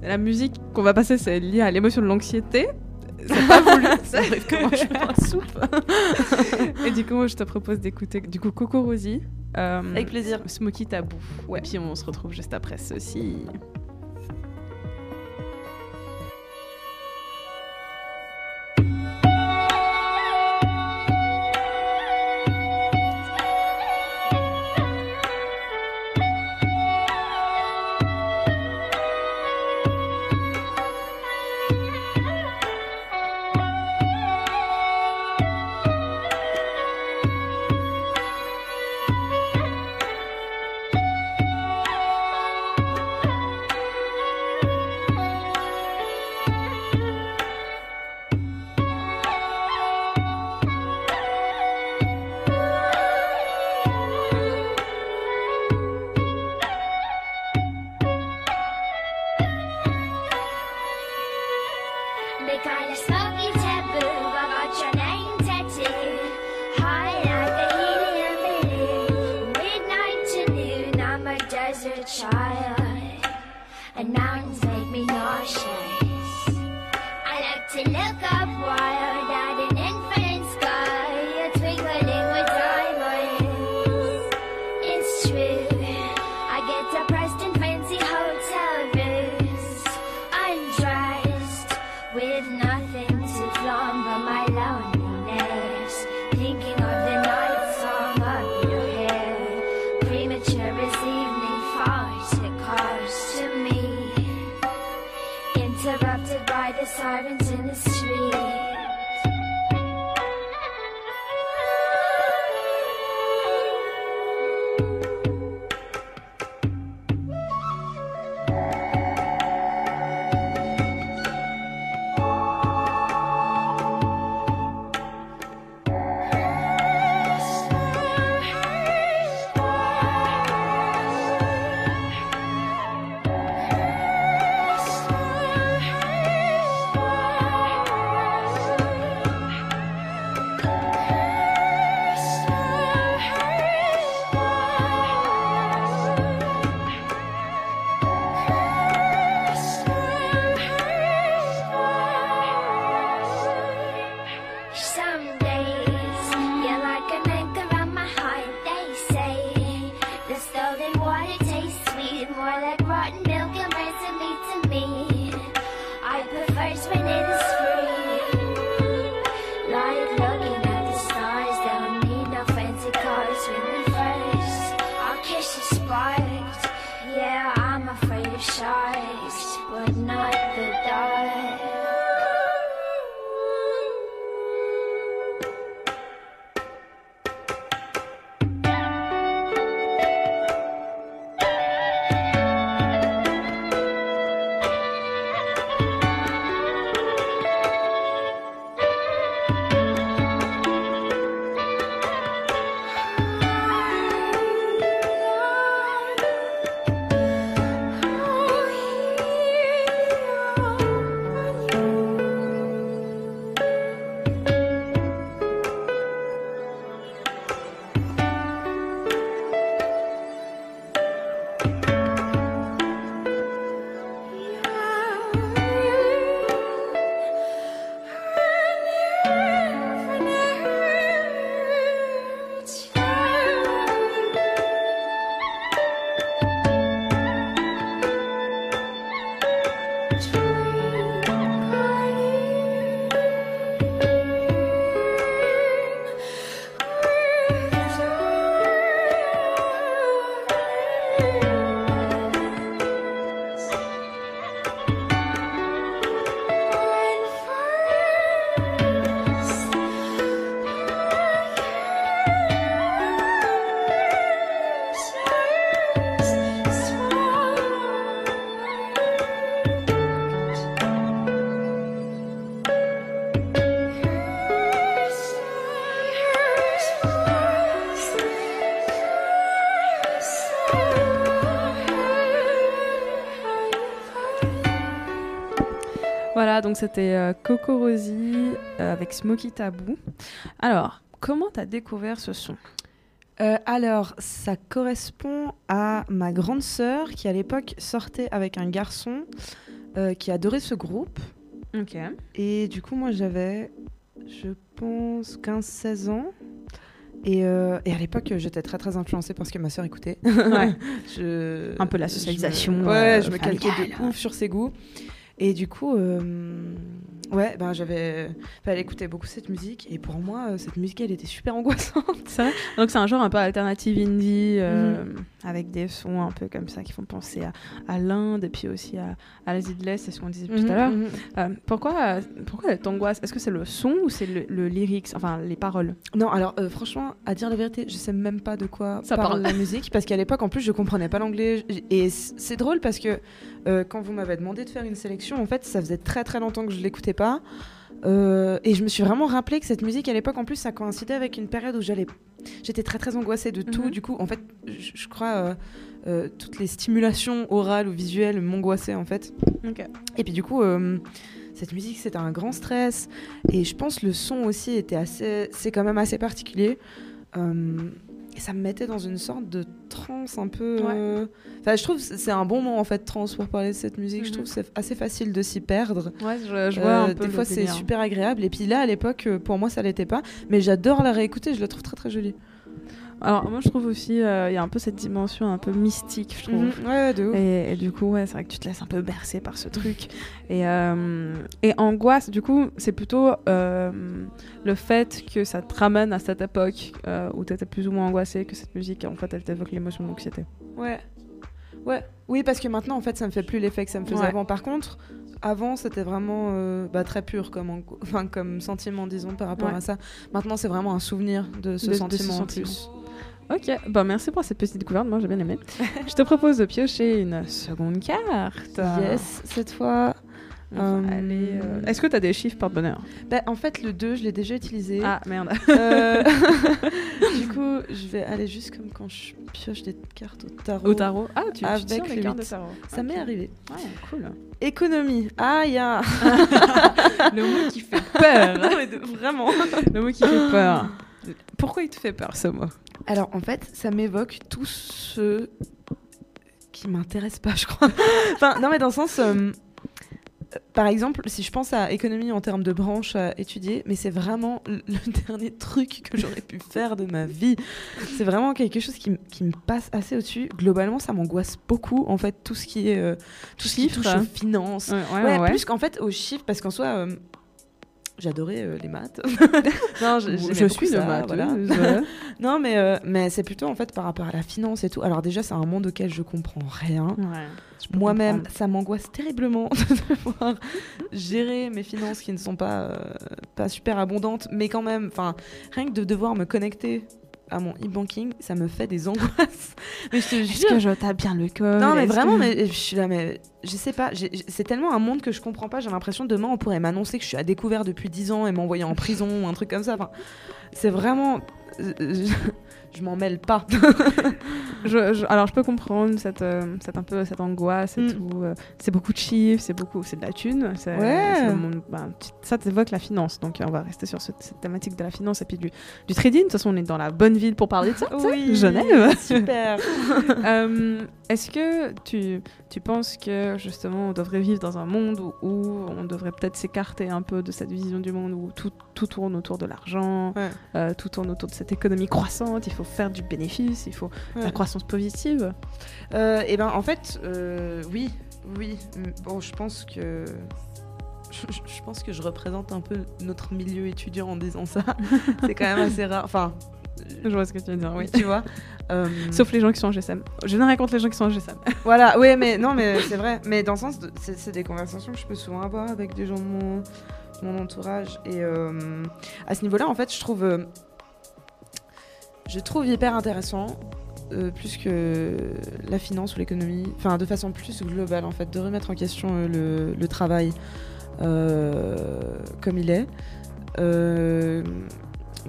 la musique qu'on va passer, c'est lié à l'émotion de l'anxiété. C'est pas voulu. ça arrive comment je pas de soupe Et du coup, je te propose d'écouter du coup Coco Rosie. euh, avec plaisir Smoky Tabou. Ouais. Et puis on se retrouve juste après ceci. Sirens in the street. Voilà, c'était euh, Coco Rosie euh, avec Smoky Taboo. Alors, comment t'as découvert ce son? Euh, alors, ça correspond à ma grande sœur qui à l'époque sortait avec un garçon euh, qui adorait ce groupe. Ok. Et du coup, moi j'avais, je pense, 15-16 ans. Et, euh, et à l'époque, j'étais très très influencée par ce que ma sœur écoutait. Ouais. Je- Un peu la je me- socialisation, ouais, je me calquais de ouf sur ses goûts. Et du coup, euh, ouais, ben j'avais, enfin, elle écoutait beaucoup cette musique. Et pour moi, euh, cette musique, elle était super angoissante. Donc c'est un genre un peu alternative indie, euh, avec des sons un peu comme ça qui font penser à, à l'Inde et puis aussi à, à l'Asie de l'Est, c'est ce qu'on disait tout à l'heure. Mhm, mhm. Euh, pourquoi, euh, pourquoi elle t'angoisse? Est-ce que c'est le son ou c'est le, le lyrics, enfin les paroles? Non, alors euh, franchement, à dire la vérité, je sais même pas de quoi Ça parle parle. la musique parce qu'à l'époque, en plus, je comprenais pas l'anglais. Et c'est drôle parce que euh, quand vous m'avez demandé de faire une sélection, en fait, ça faisait très très longtemps que je l'écoutais pas. Euh, et je me suis vraiment rappelé que cette musique, à l'époque, en plus, ça coïncidait avec une période où j'allais j'étais très très angoissée de tout. Mhm. Du coup, en fait, je, crois euh, euh, toutes les stimulations orales ou visuelles m'angoissaient en fait. Et puis du coup, cette musique, c'était un grand stress. Et je pense le son aussi était assez, c'est quand même assez particulier. Et ça me mettait dans une sorte de transe un peu. Ouais. euh, Enfin, je trouve que c'est un bon moment en fait trans pour parler de cette musique. Je Mhm. trouve que c'est assez facile de s'y perdre. Ouais, je, je vois Euh, un peu des fois, c'est super agréable. Et puis là, à l'époque, euh, pour moi, ça l'était pas. Mais j'adore la réécouter. Je la trouve très très jolie. Alors moi je trouve aussi euh, il y a un peu cette dimension un peu mystique, je trouve. Mhm. Ouais, de ouf. Et, et du coup, ouais, c'est vrai que tu te laisses un peu bercer par ce truc. Et, euh, et angoisse, du coup, c'est plutôt euh, le fait que ça te ramène à cette époque où tu étais plus ou moins angoissé, que cette musique, en fait, elle t'évoque l'émotion de l'anxiété. Ouais. Ouais. Oui, parce que maintenant, en fait, ça me fait plus l'effet que ça me faisait Ouais. avant. Par contre, avant, c'était vraiment euh, bah, très pur comme, ango- enfin, comme sentiment, disons, par rapport Ouais. à ça. Maintenant, c'est vraiment un souvenir de ce De- de ce sentiment en sentiment. plus. Ok, bah merci pour cette petite découverte, moi j'ai bien aimé. Je te propose de piocher une seconde carte. Yes, cette fois. Va Euh, Est-ce que tu as des chiffres porte-bonheur Bah, en fait, le 2, je l'ai déjà utilisé. Ah merde. Euh, du coup, je vais aller juste comme quand je pioche des cartes au tarot. Au tarot Ah, tu, tu Avec tires les le cartes de tarot. Ça m'est arrivé. Ouais, cool. Économie. Ah, il y a. Le mot qui fait peur. Non, mais de- vraiment. Le mot qui fait peur. Pourquoi il te fait peur ce mot? Alors en fait, ça m'évoque tout ce qui m'intéresse pas, je crois. enfin, non mais dans le sens, euh, par exemple, si je pense à économie en termes de branches à étudier, mais c'est vraiment le dernier truc que j'aurais pu faire de ma vie. C'est vraiment quelque chose qui, qui me passe assez au-dessus. Globalement, ça m'angoisse beaucoup, en fait, tout ce qui est euh, tout ce qui touche aux finances. Ouais, Ouais, ouais. plus qu'en fait aux chiffres, parce qu'en soi. euh, J'adorais euh, les maths. non, je, suis ça, maths. voilà. Non, mais, euh, mais c'est plutôt en fait par rapport à la finance et tout. Alors déjà, c'est un monde auquel je comprends rien. Ouais, Moi-même, ça m'angoisse terriblement de devoir gérer mes finances qui ne sont pas, euh, pas super abondantes, mais quand même, enfin, rien que de devoir me connecter à mon e-banking, ça me fait des angoisses. Mais je te Est-ce que je tape bien le code Non, mais vraiment, que- mais je suis là, mais je sais pas. C'est tellement un monde que je comprends pas. J'ai l'impression demain, on pourrait m'annoncer que je suis à découvert depuis 10 ans et m'envoyer en prison ou un truc comme ça. Enfin, c'est vraiment. Je, m'en mêle pas. Je- je- alors je peux comprendre cette, euh, cette un peu cette angoisse et Mm. tout. euh, c'est beaucoup de chiffres, c'est beaucoup, c'est de la thune. c'est- Ouais. monde- bah, tu- ça t'évoque la finance, donc euh, on va rester sur ce- cette thématique de la finance et puis du, du trading. De toute façon, on est dans la bonne ville pour parler de ça. sais, Genève. Super. Euh, Est-ce que tu, tu penses que justement on devrait vivre dans un monde où, où on devrait peut-être s'écarter un peu de cette vision du monde où tout, tout tourne autour de l'argent, Ouais. euh, tout tourne autour de cette économie croissante, il faut faire du bénéfice, il faut Ouais. la croissance positive? Euh, et ben en fait, euh, oui, oui. Bon, je pense que. Je pense que je représente un peu notre milieu étudiant en disant ça. C'est quand même assez rare. Enfin, Je vois ce que tu veux dire, oui. tu vois. Euh, Sauf les gens qui sont en GSM. Je n'ai rien contre les gens qui sont en GSM. Voilà, oui, mais non, mais c'est vrai. Mais dans le sens, de- c'est des conversations que je peux souvent avoir avec des gens de mon, mon entourage. Et euh, à ce niveau-là, en fait, je trouve, euh, je trouve hyper intéressant, plus que la finance ou l'économie, enfin, de façon plus globale, en fait, de remettre en question le, le travail comme il est.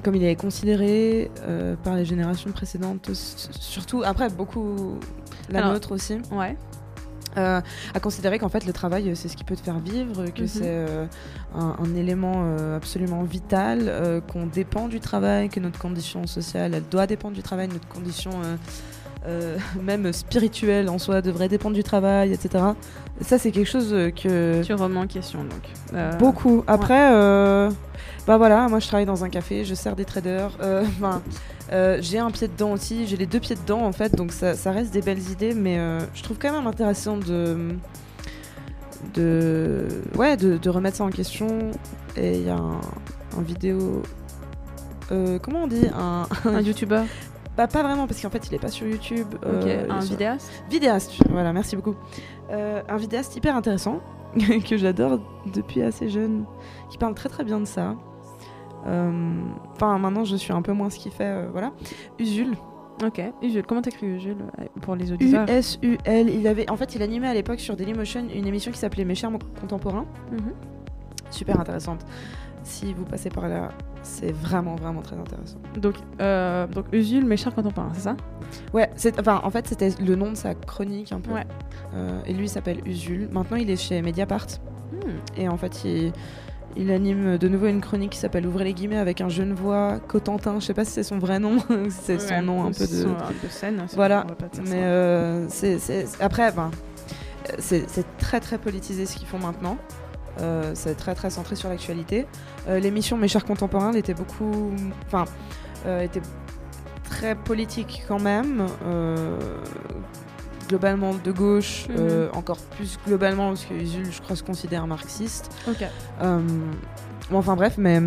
Comme il est considéré euh, par les générations précédentes, surtout après beaucoup la Alors, nôtre aussi Ouais. euh, à considérer qu'en fait le travail euh, c'est ce qui peut te faire vivre, que Mhm. c'est euh, un, un élément euh, absolument vital, qu'on dépend du travail, que notre condition sociale elle doit dépendre du travail, notre condition euh, même spirituelle en soi devrait dépendre du travail, etc. Ça c'est quelque chose euh, que Tu remets en question donc. Euh, Beaucoup. Après, euh, bah voilà, moi je travaille dans un café, je sers des traders. j'ai un pied dedans aussi, j'ai les deux pieds dedans en fait, donc ça, ça reste des belles idées, mais je trouve quand même intéressant de, de, ouais, de, de remettre ça en question. Et il y a un, un vidéo, comment on dit, un, Un youtubeur, bah pas vraiment parce qu'en fait il est pas sur YouTube. ok, euh, un sur- vidéaste. Vidéaste, voilà, merci beaucoup. Euh, un vidéaste hyper intéressant que j'adore depuis assez jeune, qui parle très très bien de ça. Euh, Enfin, maintenant je suis un peu moins ce qu'il fait, euh, voilà. Usul, Ok, Usul, comment t'écris Usul pour les auditeurs U-S-U-L. Il avait, en fait, il animait à l'époque sur Dailymotion une émission qui s'appelait Mes chers contemporains. Mhm. super intéressante. Si vous passez par là, c'est vraiment, vraiment très intéressant. Donc, euh, donc Usul, mes chers contemporains, c'est ça? Ouais, enfin, en fait, c'était le nom de sa chronique un peu. Ouais. Euh, et lui, il s'appelle Usul. Maintenant, il est chez Mediapart. Hmm. Et en fait, il, il anime de nouveau une chronique qui s'appelle Ouvrez les guillemets avec un jeune voix, Cotentin. Je sais pas si c'est son vrai nom, c'est son nom un peu de. son- un peu scène. Voilà. Mais euh, c'est, après, ben, c'est, c'est très très politisé ce qu'ils font maintenant. Euh, c'est très très centré sur l'actualité. Euh, l'émission Mes chers contemporains était beaucoup, enfin, euh, était très politique quand même. globalement de gauche, Mhm. encore plus globalement parce que Usul, je crois, se considère marxiste. Ok. Bon, enfin bref, mais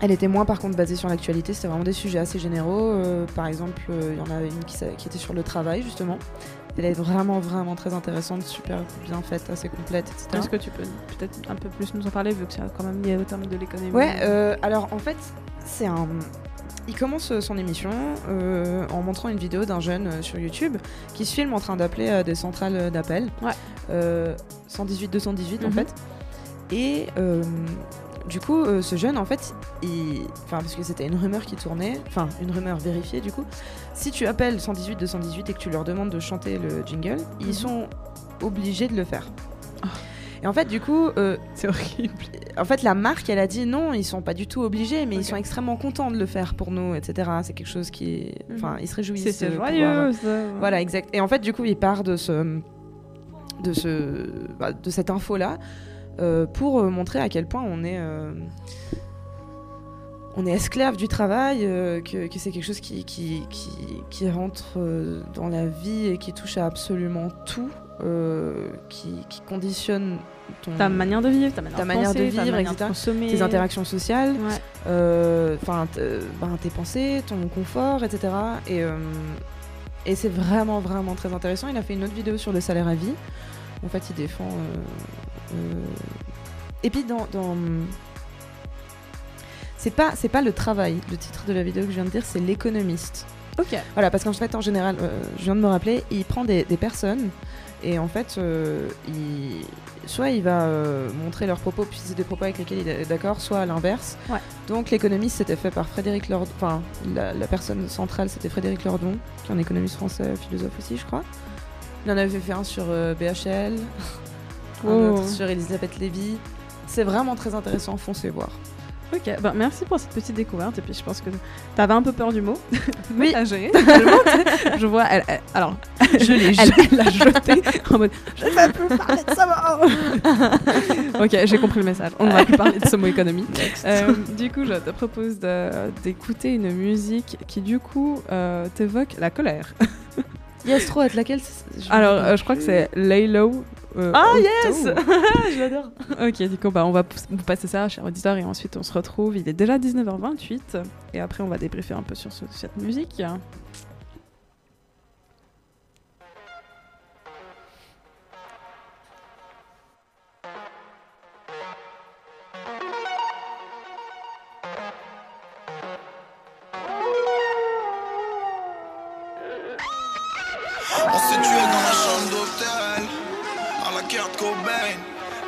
elle était moins par contre basée sur l'actualité, c'était vraiment des sujets assez généraux. Euh, par exemple, euh, il y en avait une qui était sur le travail justement. Elle est vraiment vraiment très intéressante, super bien faite, assez complète, etc. Est-ce que tu peux peut-être un peu plus nous en parler, vu que c'est quand même lié au terme de l'économie? Ouais, euh, alors en fait, c'est un. Il commence euh, son émission euh, en montrant une vidéo d'un jeune sur YouTube qui se filme en train d'appeler à des centrales d'appel. Ouais. Euh, 118-218 en Mhm. fait. Et du coup, ce jeune, en fait, il... enfin, parce que c'était une rumeur qui tournait, enfin, une rumeur vérifiée du coup. Si tu appelles 118-218 et que tu leur demandes de chanter le jingle, Mhm. ils sont obligés de le faire. Ah. Et en fait, du coup, euh, C'est horrible. en fait, la marque, elle a dit non, ils sont pas du tout obligés, mais ils sont extrêmement contents de le faire pour nous, etc. C'est quelque chose qui, est- enfin, Mhm. ils se réjouissent. C'est pouvoir- joyeux, ça. Voilà, exact. Et en fait, du coup, il part de ce, de ce, bah, de cette info là pour euh, montrer à quel point on est. euh, on est esclave du travail, euh, que, que c'est quelque chose qui, qui, qui, qui rentre euh, dans la vie et qui touche à absolument tout, euh, qui, qui conditionne ton, Ta manière de vivre, ta manière, Ta de, manière de penser, ta vivre, manière etc. consommer. tes interactions sociales, Ouais. enfin ben, tes pensées, ton confort, etc. Et, et c'est vraiment vraiment très intéressant. Il a fait une autre vidéo sur le salaire à vie. En fait, il défend. Et puis dans, dans- c'est pas c'est pas le travail. Le titre de la vidéo que je viens de dire, c'est l'économiste. Ok. Voilà, parce qu'en fait, en général, euh, je viens de me rappeler, il prend des, des personnes et en fait, euh, il- soit il va euh, montrer leurs propos, puis c'est des propos avec lesquels il est d'accord, soit à l'inverse. Ouais. Donc, l'économiste, c'était fait par Frédéric Lordon. Enfin, la, la personne centrale, c'était Frédéric Lordon, qui est un économiste français, philosophe aussi, je crois. Il en avait fait un sur euh, BHL, un Oh. autre sur Elisabeth Lévy. C'est vraiment très intéressant, foncez voir. Ok, bah, merci pour cette petite découverte. Et puis je pense que t'avais un peu peur du mot. Oui. T'as géré. totalement. je vois, elle, elle- alors, Je l'ai elle, elle l'a jeté en mode Je ne veux plus parler de ce mot Ok, j'ai compris le message. On ne va plus parler de ce mot économie. Euh, du coup, je te propose d'écouter une musique qui, du coup, euh, t'évoque la colère. Yes, trop hâte, laquelle je- Alors, euh, je crois que c'est Lay Low. euh, Ah, yes Je l'adore. Ok, du coup, bah, on va vous passer ça, chers auditeurs, et ensuite on se retrouve. Il est déjà 19h28, et après on va débriefer un peu sur ce- cette musique.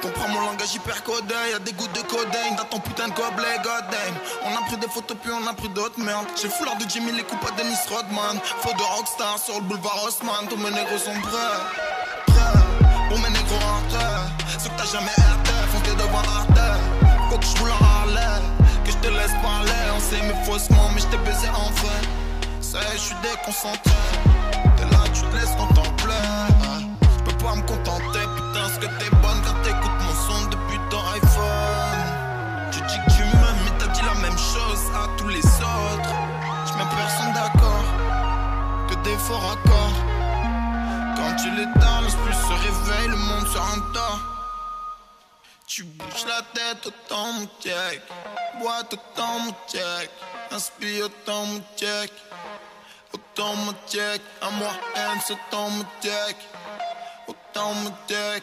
Comprends mon langage hyper codé, y'a des gouttes de codeine dans ton putain de gobelet, goddamn. On a pris des photos puis on a pris d'autres merdes. J'ai foulard de Jimmy, les coups à Dennis Rodman. Faux de rockstar sur le boulevard Haussmann, tous mes négros sont prêts. Prêts, pour mes négros rentrés. Ceux que t'as jamais été, foncez devant Arte. Faut que je roule en Harley, que je te laisse parler. On s'est aimé faussement, mais je t'ai baisé en vrai. Ça y est, je suis déconcentré. T'es là, tu te laisses contempler. Je peux pas me contenter, putain, ce que t'es Tu bouges la tête autant mon check, boite autant mon um check, inspire autant um mon check. Autant mon um check, à moi, haine, c'est autant mon check. Autant mon check.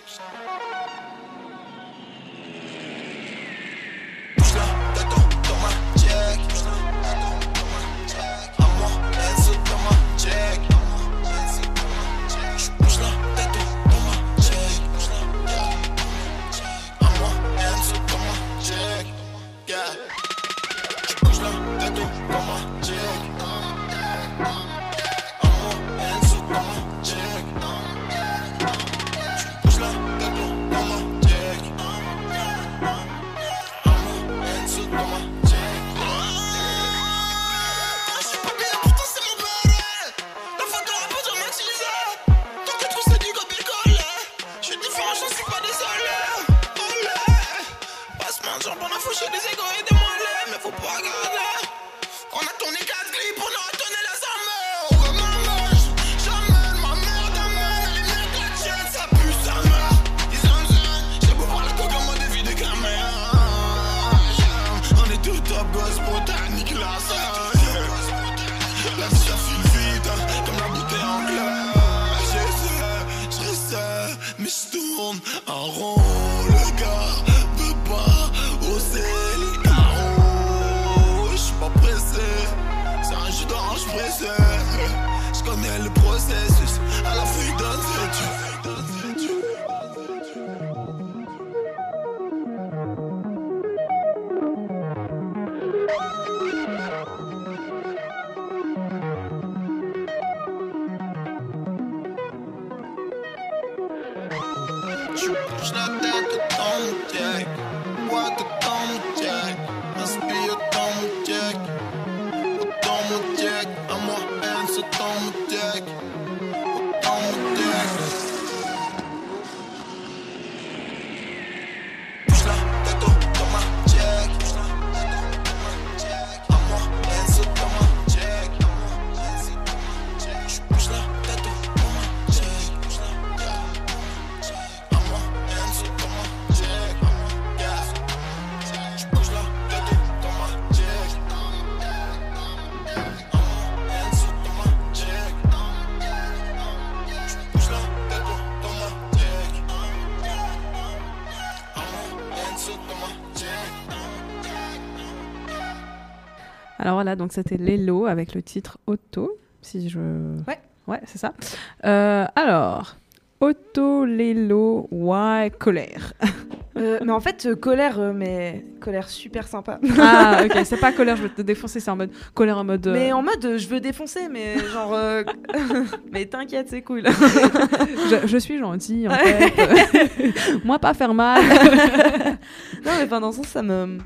Alors voilà, donc c'était Lélo avec le titre Auto, si je... Ouais. Ouais, c'est ça. Euh, alors, Auto, Lélo, why, colère? Euh, mais en fait, euh, colère, euh, mais colère super sympa. ah, ok, c'est pas colère, je veux te défoncer, c'est en mode colère en mode... Mais en mode, je veux défoncer, mais genre. mais t'inquiète, c'est cool. je, je suis gentille, en fait. Moi, pas faire mal. non, mais enfin, dans le sens, ça me,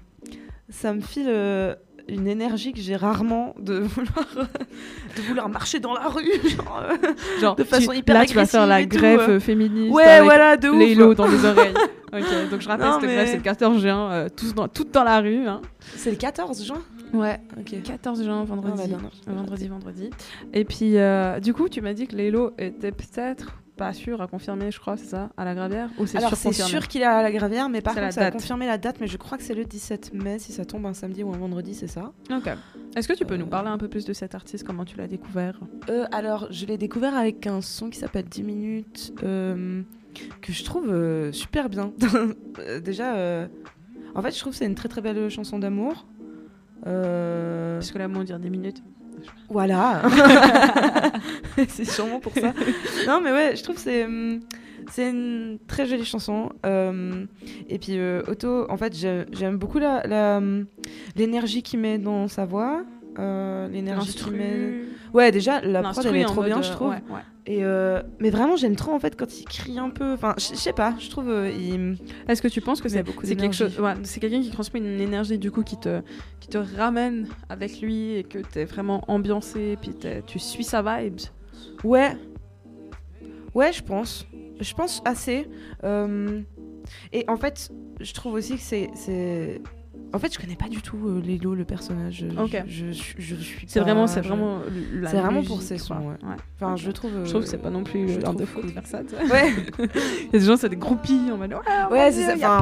ça me file une énergie que j'ai rarement de vouloir, de vouloir marcher dans la rue. Genre, euh, Genre, De façon tu- hyper Là, tu vas faire la greffe euh. féministe Ouais, avec voilà, de ouf. Lélo dans les oreilles. ok, donc je rappelle, cette mais- greffe, c'est le 14 juin, euh, tous dans, toutes dans la rue. Hein. C'est le 14 juin? Ouais, Ok. 14 juin, vendredi. Ah, bah, non, non, vendredi, vendredi. Et puis, euh, du coup, tu m'as dit que Lélo était peut-être pas sûr à confirmer, je crois, c'est ça, à la gravière Ou Alors c'est sûr qu'il est à la gravière, mais par contre ça a confirmé la date, mais je crois que c'est le 17 mai, si ça tombe un samedi ou un vendredi, c'est ça. Ok. Est-ce que tu peux nous parler un peu plus de cet artiste Comment tu l'as découvert? Euh, alors je l'ai découvert avec un son qui s'appelle 10 minutes, euh, que je trouve euh, super bien. Déjà, en fait je trouve que c'est une très très belle chanson d'amour. Parce que là, on dire 10 minutes. Voilà. c'est sûrement pour ça. Non, mais ouais, je trouve c'est hum, c'est une très jolie chanson. Euh, et puis euh, Otto, en fait, j'ai- j'aime beaucoup la la, hum, l'énergie qu'il met dans sa voix. Euh, l'énergie. Ouais, déjà la prod elle est trop bien, je trouve. euh, Et euh, mais vraiment, j'aime trop en fait quand il crie un peu. Enfin, je sais pas, je trouve euh, il. Est-ce que tu penses que c'est beaucoup c'est quelque chose ouais, C'est quelqu'un qui transmet une énergie du coup qui te qui te ramène avec lui et que t'es vraiment ambiancé puis tu suis sa vibes. Ouais. Ouais, je pense. Je pense assez. Et en fait, je trouve aussi que c'est. En fait, je connais pas du tout euh, Lélo, le personnage. Je- Ok. Je, je, je, je suis C'est pas- vraiment c'est vraiment C'est vraiment pour ses sons, quoi. ouais. Enfin, je trouve. Je trouve que c'est pas non plus euh, un défaut de faire ça. Ouais. Il y a des gens, c'est des groupies en mode ouais, oh Ouais, c'est ça, enfin,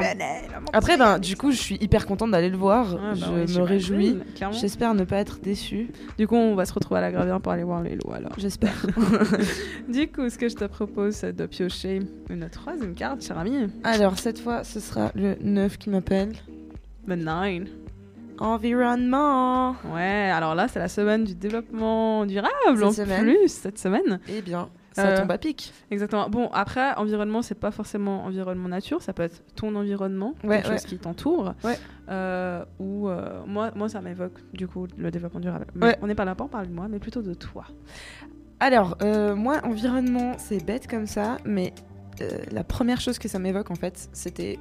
Après, ben, du coup, je suis hyper contente d'aller le voir. Ouais, bah je ouais, me réjouis. clairement. J'espère ne pas être déçue. Du coup, on va se retrouver à la gravière pour aller voir lots alors. J'espère. Du coup, ce que je te propose, c'est de piocher une troisième carte, cher ami. Alors, cette fois, ce sera le 9 qui m'appelle. Nine. Environnement. Ouais, alors là, c'est la semaine du développement durable Cette en semaine. plus cette semaine. Eh bien, ça Euh, tombe à pic. Exactement. Bon, après, environnement, c'est pas forcément environnement nature, ça peut être ton environnement, Ouais, quelque ouais. chose qui t'entoure. Ouais. Euh, ou euh, moi, moi, ça m'évoque du coup le développement durable. Mais Ouais. On n'est pas là pour parler de moi, mais plutôt de toi. Alors, moi, environnement, c'est bête comme ça, mais la première chose que ça m'évoque, en fait, c'était.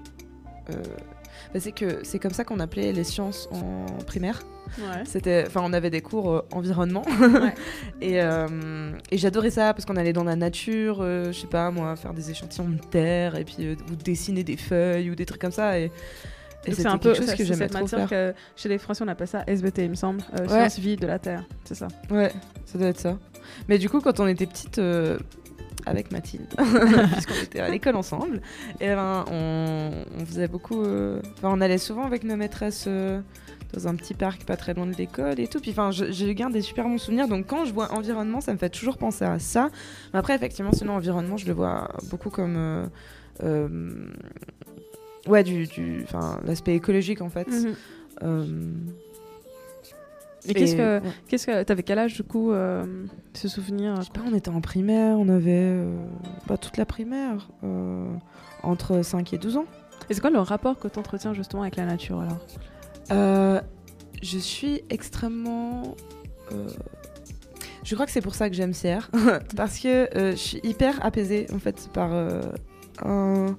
Bah, c'est que c'est comme ça qu'on appelait les sciences en primaire. Ouais. C'était, enfin, on avait des cours euh, environnement, Ouais. et, euh, et j'adorais ça parce qu'on allait dans la nature, euh, je sais pas moi, faire des échantillons de terre et puis euh, ou dessiner des feuilles ou des trucs comme ça. Et, c'est un peu quelque chose que j'aimais trop matière faire. que chez les Français on appelle ça SVT, il me semble. Ouais. Sciences vie de la Terre, c'est ça. Ouais, ça doit être ça. Mais du coup, quand on était petite, avec Mathilde, puisqu'on était à l'école ensemble, et ben, on, on faisait beaucoup. euh, Enfin, on allait souvent avec nos maîtresses euh, dans un petit parc pas très loin de l'école et tout. Puis, enfin, je, garde des super bons souvenirs. Donc, quand je vois environnement, ça me fait toujours penser à ça. Mais après, effectivement, sinon, environnement, je le vois beaucoup comme. euh, ouais, du. l'aspect écologique, en fait. Euh, Et qu'est-ce que ouais. qu'est-ce que t'avais quel âge du coup euh, ce souvenir Je sais pas, on était en primaire, on avait euh, bah, toute la primaire, euh, entre 5 et 12 ans. Et c'est quoi le rapport que tu entretiens justement avec la nature alors? Je suis extrêmement... je crois que c'est pour ça que j'aime CR, parce que je suis hyper apaisée en fait par, un-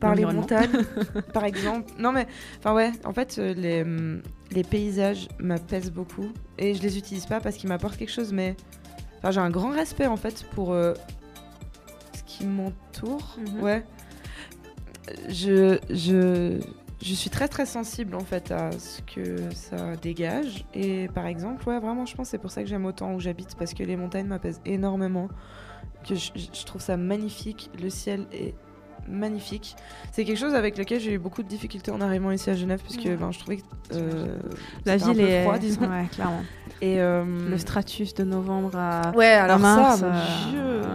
par les montagnes, par exemple. Non mais, enfin ouais, en fait euh, les, hum, les paysages m'apaisent beaucoup et je les utilise pas parce qu'ils m'apportent quelque chose, mais enfin, j'ai un grand respect en fait pour euh, ce qui m'entoure. Mhm. Ouais. Je, je, je suis très très sensible en fait à ce que ça dégage. Et par exemple, ouais, vraiment, je pense que c'est pour ça que j'aime autant où j'habite parce que les montagnes m'apaisent énormément. Que je, je trouve ça magnifique. Le ciel est magnifique. C'est quelque chose avec lequel j'ai eu beaucoup de difficultés en arrivant ici à Genève parce que Ouais. ben, je trouvais que euh, La un ville peu est froid, disons. Ouais, clairement. Et euh, Le stratus de novembre à, ouais, à alors mars. ça, mon euh, Dieu.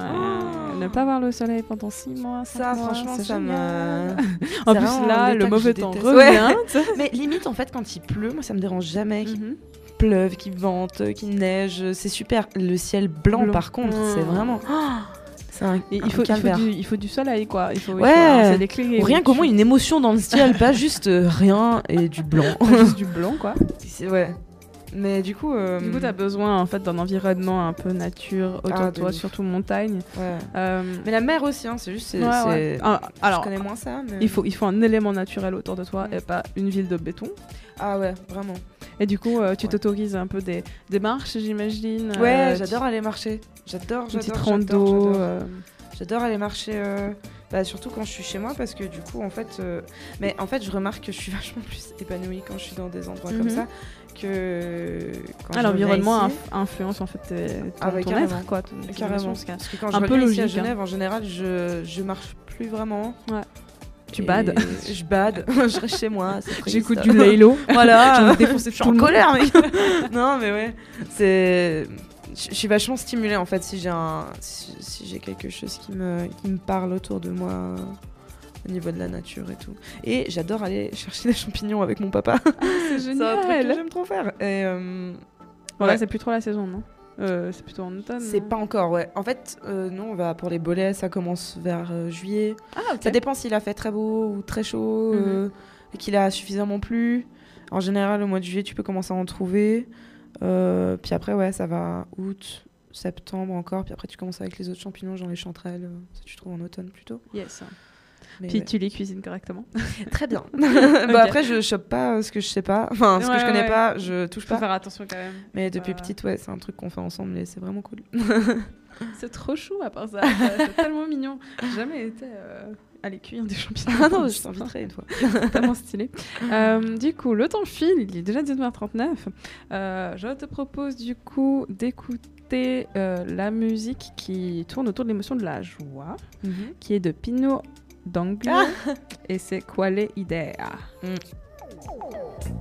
Oh. Ne pas voir le soleil pendant 6 mois. Ça, mois, franchement, ça me. En plus là, le mauvais temps déteste. revient. Mais limite, en fait, quand il pleut, moi, ça me dérange jamais. Mhm. pleuve, qu'il vente, qu'il neige, c'est super. Le ciel blanc, Blanc. par contre, c'est vraiment. c'est un, Et un il, faut, il, faut du, il faut du soleil, quoi. Il faut, il faut Ouais. éclairé, Ou rien moins une émotion dans le ciel, pas juste euh, rien et du blanc. juste du blanc, quoi. Ouais. Mais du coup. euh, Du coup, t'as besoin en fait d'un environnement un peu nature autour Ah, de toi, surtout montagne. ouais. Euh, Mais la mer aussi, hein, c'est juste. ouais, ouais. Ah, Je alors, connais moins ça, mais. il faut, il faut un élément naturel autour de toi et pas une ville de béton. Ah ouais, vraiment. Et du coup, euh, tu t'autorises un peu des, des marches, j'imagine. Ouais, euh, j'adore aller marcher. J'adore, j'adore, j'adore, euh, aller marcher, euh, bah, surtout quand je suis chez moi, parce que du coup, en fait, euh, mais en fait, je remarque que je suis vachement plus épanouie quand je suis dans des endroits Mhm. comme ça que Ah, l'environnement inf- influence en fait ton, Ah ouais, ton être, quoi. ton- Carrément. parce que quand Un je peu ici à logique, hein. Genève, en général, je, je marche plus vraiment. Tu Et bades. Je bade. je reste chez moi. J'écoute du Laylo. Voilà. Je suis en colère, mec. non, mais ouais. C'est. Je suis vachement stimulée en fait si j'ai un si, si j'ai quelque chose qui me qui me parle autour de moi au niveau de la nature et tout. Et j'adore aller chercher des champignons avec mon papa. C'est C'est un truc que génial. j'aime trop faire. Et euh, Voilà, ouais. c'est plus trop la saison, non? Euh, C'est plutôt en automne. c'est non? pas encore ouais. En fait, euh, nous on va pour les bolets, ça commence vers euh, juillet. Ah, ok. Ça dépend s'il a fait très beau ou très chaud et qu'il a suffisamment plu. En général, au mois de juillet, tu peux commencer à en trouver. Puis après, ouais, ça va août, septembre encore. Puis après, tu commences avec les autres champignons, genre les chanterelles. Ça, tu trouves en automne plutôt. Yes. Mais Puis ouais. tu les cuisines correctement. Très bien. bah, après, je chope pas euh, ce que je sais pas. Enfin, ce que je connais ouais. pas, je touche Faut pas. faire attention quand même. Mais depuis Euh, petite, ouais, c'est un truc qu'on fait ensemble et c'est vraiment cool. C'est trop chou à part ça. c'est tellement mignon. Jamais été euh, aller cueillir des champignons. ah non, je t'inviterai une fois. C'est tellement stylé. Euh, du coup, le temps file, il est déjà 19h39. Euh, je te propose du coup d'écouter euh, la musique qui tourne autour de l'émotion de la joie, qui est de Pino D'Anglio, et c'est Quale Idea? beccata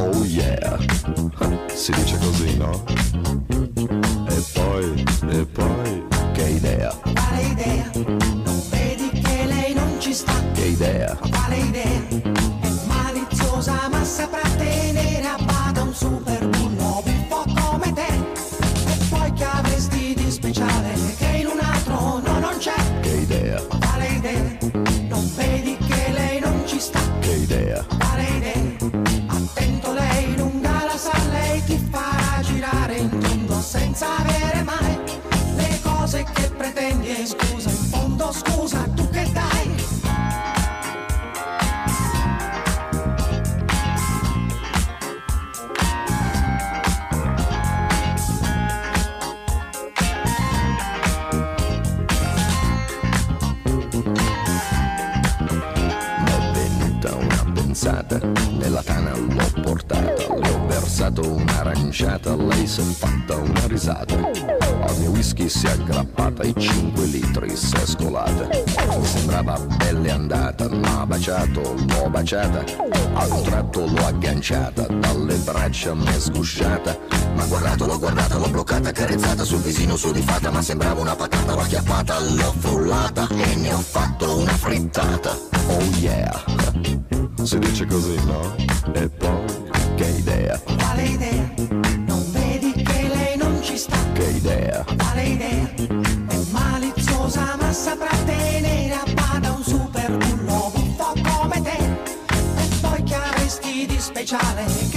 Oh yeah, si dice così, no? E poi, e poi, che idea, Quale idea? Non vedi che lei non ci sta? che idea, Quale idea? È maliziosa ma saprà tenere a bada un super versato un'aranciata, lei si è fatta una risata, al mio whisky si è aggrappata, i 5 litri si è scolata, mi sembrava bella andata, ma baciato, l'ho baciata, al contratto l'ho agganciata, dalle braccia mi è sgusciata, ma guardato, l'ho guardata, l'ho bloccata, carezzata sul visino su di fatta, ma sembrava una patata, l'ho acchiappata, l'ho frullata e ne ho fatto una frittata. Oh yeah, si dice così, no? E poi, che idea? Non vedi che lei non ci sta? che idea, Quale idea? È maliziosa ma saprà tenere a bada un super bullo un po' come te. E poi che avresti di speciale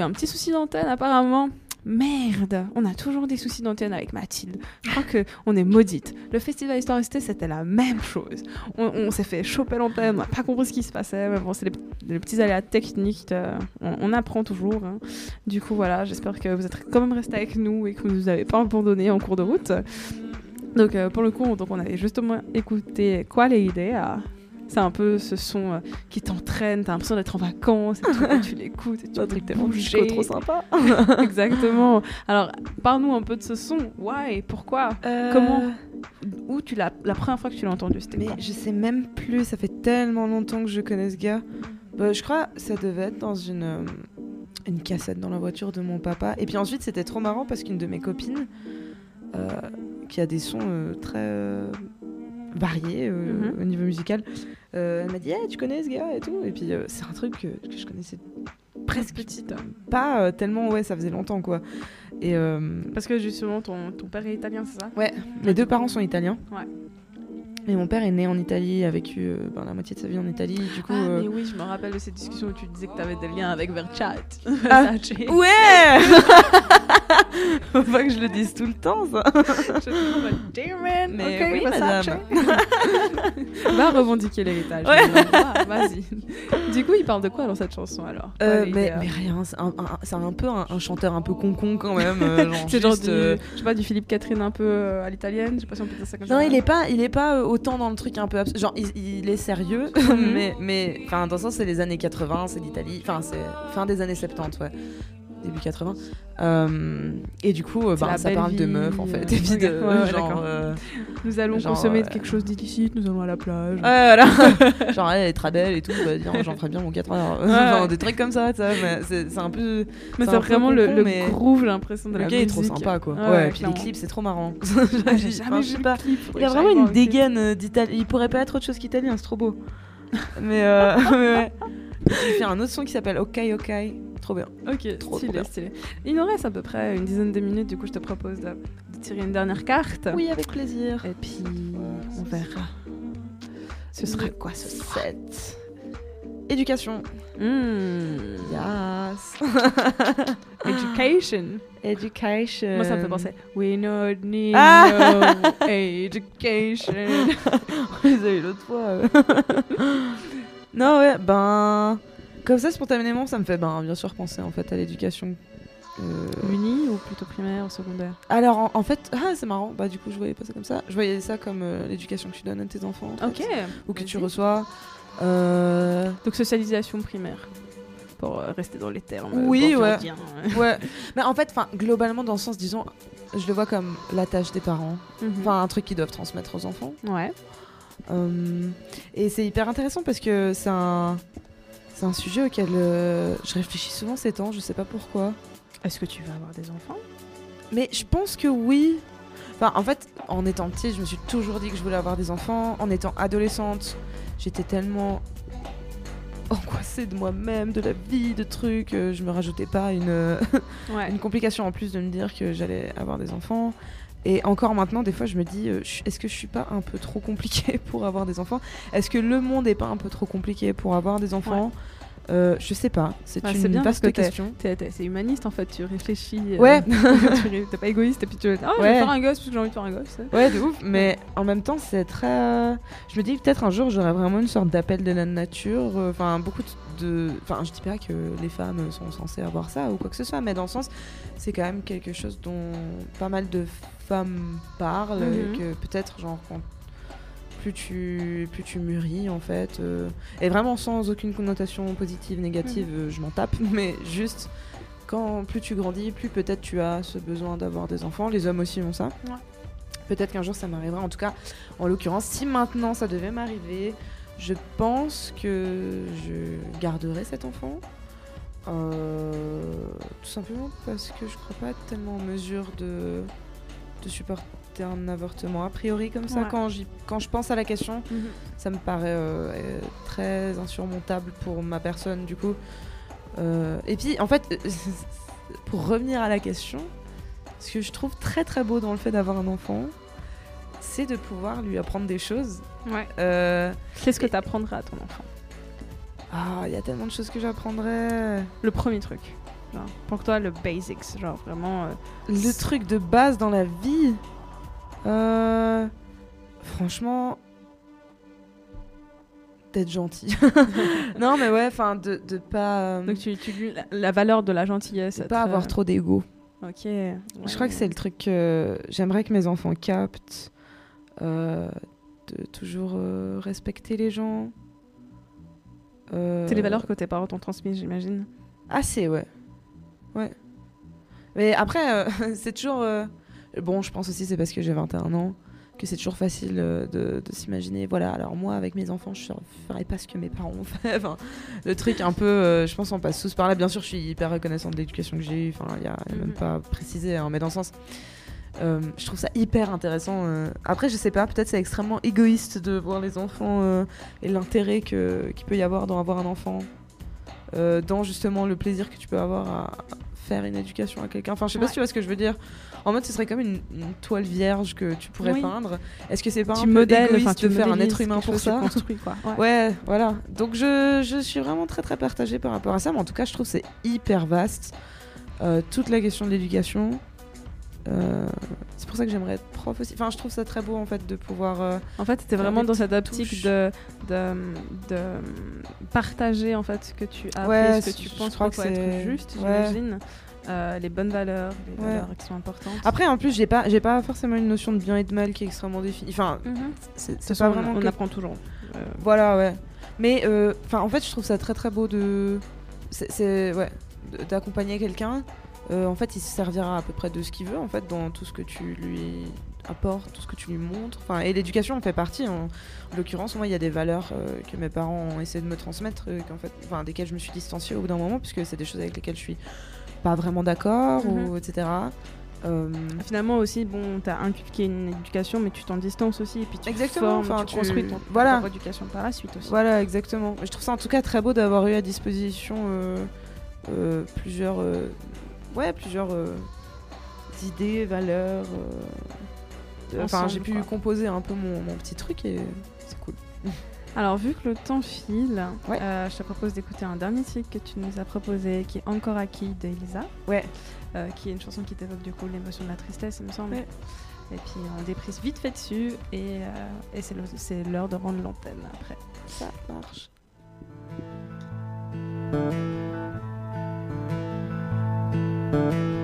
un petit souci d'antenne apparemment. Merde, on a toujours des soucis d'antenne avec Mathilde. Je crois que on est maudite. Le festival Histoire Restée, c'était la même chose. On, on s'est fait choper l'antenne, on n'a pas compris ce qui se passait. Mais bon, c'est les, petits aléas techniques. on, on apprend toujours. hein. Du coup, voilà, j'espère que vous êtes quand même restés avec nous et que vous ne nous avez pas abandonnés en cours de route. Donc, euh, pour le coup, donc on avait justement écouté Quoi les idées c'est un peu ce son euh, qui t'entraîne, t'as l'impression d'être en vacances, et tout, quand tu l'écoutes, et tu Un truc tellement trop sympa. Exactement. Alors, parle-nous un peu de ce son. Why? Pourquoi? Comment? Où tu l'as la première fois que tu l'as entendu C'était Mais je sais même plus, ça fait tellement longtemps que je connais ce gars. Bah, je crois que ça devait être dans une, euh, une cassette dans la voiture de mon papa. Et puis ensuite, c'était trop marrant parce qu'une de mes copines, euh, qui a des sons euh, très euh, variés euh, Mhm. au niveau musical, euh, elle m'a dit Tu connais ce gars et tout Et puis euh, c'est un truc que, que je connaissais presque petite. pas euh, tellement, ouais, ça faisait longtemps quoi. Et Parce que justement, ton, ton père est italien, c'est ça? Mes deux parents sont italiens. Ouais. Et mon père est né en Italie, a vécu euh, ben, la moitié de sa vie en Italie. Du coup, Ah, euh, mais oui, je me rappelle de cette discussion où tu disais que tu avais des liens avec Verchat. Ah. Ouais Faut pas que je le dise tout le temps, ça. Je te dis, damn it, Mais oui, madame. Va revendiquer l'héritage. Ouais. Vas-y. Du coup, il parle de quoi dans cette chanson alors? Euh, Ouais, mais, mais rien, c'est un, un- c'est un peu un, un chanteur un peu concon quand même. euh, C'est genre juste, du, euh, je sais pas, du Philippe Catherine un peu euh, à l'italienne, je sais pas si on peut dire ça comme ça. Non, il est pas, il est pas euh, autant dans le truc un peu abs- genre il, il est sérieux, Mhm. mais mais enfin dans le sens c'est les années 80, c'est l'Italie, enfin c'est fin des années 70 ouais, début 80. Euh, et du coup euh, bah, ça parle de vie, meufs en fait, et puis de ouais, genre euh, Nous allons Genre, consommer euh, quelque chose d'illicite, nous allons à la plage. Ouais, voilà. Genre, elle est très belle et tout. Bah, j'en ferais bien mon 4 heures. Ouais. des trucs comme ça, c'est un peu. mais c'est un peu vraiment le, concon, le mais groove, j'ai l'impression de Le la gars est trop sympa, quoi. Ouais, Ouais, ouais, et puis les clairement. clips, c'est trop marrant. J'ai jamais vu pas. Il faudrait a vraiment une dégaine euh, d'italien. Il pourrait pas être autre chose qu'italien, c'est trop beau. mais, euh, mais ouais. Il fait un autre son qui s'appelle Ok Ok. Trop bien. Ok, Trop, stylé, bien. stylé. Il nous reste à peu près une dizaine de minutes, du coup je te propose de, de tirer une dernière carte. Oui, avec plaisir. Et puis on verra. Ce sera quoi ce soir 7. Éducation. Hmm. Yes. Education. Education. Moi ça me fait penser. We not need Ah. no education. On les a eu l'autre fois. non, ouais, ben. Comme ça, spontanément, ça me fait ben, bien sûr penser en fait à l'éducation. Euh, Uni ou plutôt primaire ou secondaire Alors, en, en fait, ah, c'est marrant, bah du coup, je voyais pas ça comme ça. Je voyais ça comme euh, l'éducation que tu donnes à tes enfants. en fait, Ok. Ou que tu reçois. Euh, Donc socialisation primaire. Pour euh, rester dans les termes. Oui, ouais. bordiens. ouais. Mais en fait, enfin, globalement, dans le sens, disons, je le vois comme la tâche des parents. Mhm. Enfin, un truc qu'ils doivent transmettre aux enfants. ouais. Euh, et c'est hyper intéressant parce que c'est un, c'est un sujet auquel euh, je réfléchis souvent ces temps, je sais pas pourquoi. Est-ce que tu vas avoir des enfants? Mais je pense que oui. Enfin, en fait, en étant petite, je me suis toujours dit que je voulais avoir des enfants. En étant adolescente, j'étais tellement angoissée de moi-même, de la vie, de trucs. euh, Je me rajoutais pas une, Ouais. une complication en plus de me dire que j'allais avoir des enfants. Et encore maintenant, des fois, je me dis, euh, est-ce que je suis pas un peu trop compliquée pour avoir des enfants? Est-ce que le monde est pas un peu trop compliqué pour avoir des enfants? Euh, Je sais pas. C'est Bah, une bien vaste question. C'est humaniste en fait, tu réfléchis. euh, Ouais. T'es pas égoïste et puis tu ah, je vais Ouais. faire un gosse parce que j'ai envie de faire un gosse. Ouais, de ouf. Mais en même temps, c'est très. Je me dis peut-être un jour, j'aurai vraiment une sorte d'appel de la nature. Enfin, beaucoup de. Enfin, je dis pas que les femmes sont censées avoir ça ou quoi que ce soit, mais dans le sens, c'est quand même quelque chose dont pas mal de femmes parlent. Mhm. et que peut-être, genre, quand plus tu, plus tu mûris en fait. euh, et vraiment sans aucune connotation positive, négative, Mhm. euh, je m'en tape, mais juste quand plus tu grandis, plus peut-être tu as ce besoin d'avoir des enfants. Les hommes aussi ont ça. Ouais. Peut-être qu'un jour ça m'arrivera. En tout cas, en l'occurrence, si maintenant ça devait m'arriver, je pense que je garderai cet enfant. Euh, tout simplement parce que je crois pas être tellement en mesure de, de supporter un avortement. A priori, comme ça, Ouais. quand, quand je pense à la question, ça me paraît euh, euh, très insurmontable pour ma personne, du coup. Euh, et puis, en fait, pour revenir à la question, ce que je trouve très très beau dans le fait d'avoir un enfant, c'est de pouvoir lui apprendre des choses. Ouais. Euh, Qu'est-ce que tu apprendras à ton enfant? Ah, il y a tellement de choses que j'apprendrais. Le premier truc. Genre, pour toi, le basics. Genre vraiment. euh, Le truc de base dans la vie. Euh, franchement. D'être gentil. non, mais ouais, enfin, de, de pas. euh, Donc tu, tu la, la valeur de la gentillesse. de pas avoir trop d'ego. Ok. Je crois que c'est le truc que j'aimerais que mes enfants captent. euh, de toujours euh, respecter les gens. Euh, C'est les valeurs que tes parents t'ont transmises, j'imagine. Assez, ouais. Ouais. Mais après, euh, c'est toujours. euh, Bon, je pense aussi c'est parce que j'ai 21 ans que c'est toujours facile euh, de, de s'imaginer. Voilà, alors moi, avec mes enfants, je ne ferais pas ce que mes parents ont fait. Enfin, le truc un peu. euh, je pense qu'on passe tous par là. Bien sûr, je suis hyper reconnaissante de l'éducation que j'ai eue. Enfin, il n'y a, y a même Mhm. pas précisé, hein, mais dans le sens. euh, je trouve ça hyper intéressant. euh. Après, je sais pas, peut-être c'est extrêmement égoïste de voir les enfants euh, et l'intérêt que- qu'il peut y avoir dans avoir un enfant. Euh, dans justement le plaisir que tu peux avoir à faire une éducation à quelqu'un. Enfin, je sais pas Ouais. si tu vois ce que je veux dire. En mode, ce serait comme une, une toile vierge que tu pourrais Oui. peindre. Est-ce que c'est pas un peu égoïste tu de faire un être humain pour ça construis, quoi. Ouais. Ouais, voilà. Donc je, je suis vraiment très très partagée par rapport à ça, mais en tout cas je trouve que c'est hyper vaste. Euh, toute la question de l'éducation. Euh, c'est pour ça que j'aimerais être prof aussi. Enfin, je trouve ça très beau en fait de pouvoir. euh, En fait, c'était vraiment dans cette optique de, de, de partager en fait ce que tu as Ouais, ce que tu penses crois que être c'est- juste, ouais. j'imagine. Euh, les bonnes valeurs, les Ouais. valeurs qui sont importantes. Après, en plus, j'ai pas, j'ai pas forcément une notion de bien et de mal qui est extrêmement définie. Enfin, Mhm. c'est pas on- vraiment. on que- apprend toujours. Voilà, ouais. Mais, enfin, en fait, je trouve ça très très beau de. C'est, ouais, d'accompagner quelqu'un. Euh, en fait, il se servira à peu près de ce qu'il veut, en fait, dans tout ce que tu lui apportes, tout ce que tu lui montres. Enfin, et l'éducation en fait partie. En, en l'occurrence, moi, il y a des valeurs euh, que mes parents ont essayé de me transmettre, euh, qu'en fait, enfin, desquelles je me suis distanciée au bout d'un moment, puisque c'est des choses avec lesquelles je suis pas vraiment d'accord, Mhm. ou etc. Euh, Finalement aussi, bon, t'as inculqué une éducation, mais tu t'en distances aussi, et puis tu Exactement, formes, enfin, tu tu- construis ton voilà. propre éducation par la suite aussi. Voilà, exactement. Je trouve ça en tout cas très beau d'avoir eu à disposition plusieurs, ouais, plusieurs euh, idées, valeurs. euh, de- Enfin, j'ai pu quoi. composer un peu mon, mon petit truc et c'est cool. Alors, vu que le temps file, Ouais. euh, je te propose d'écouter un dernier titre que tu nous as proposé, qui est Encore acquis d'Elisa. Ouais. Euh, qui est une chanson qui t'évoque du coup l'émotion de la tristesse, il me semble. Ouais. Et puis on déprise vite fait dessus et, euh, et c'est l'heure de rendre l'antenne après. Ça marche. Música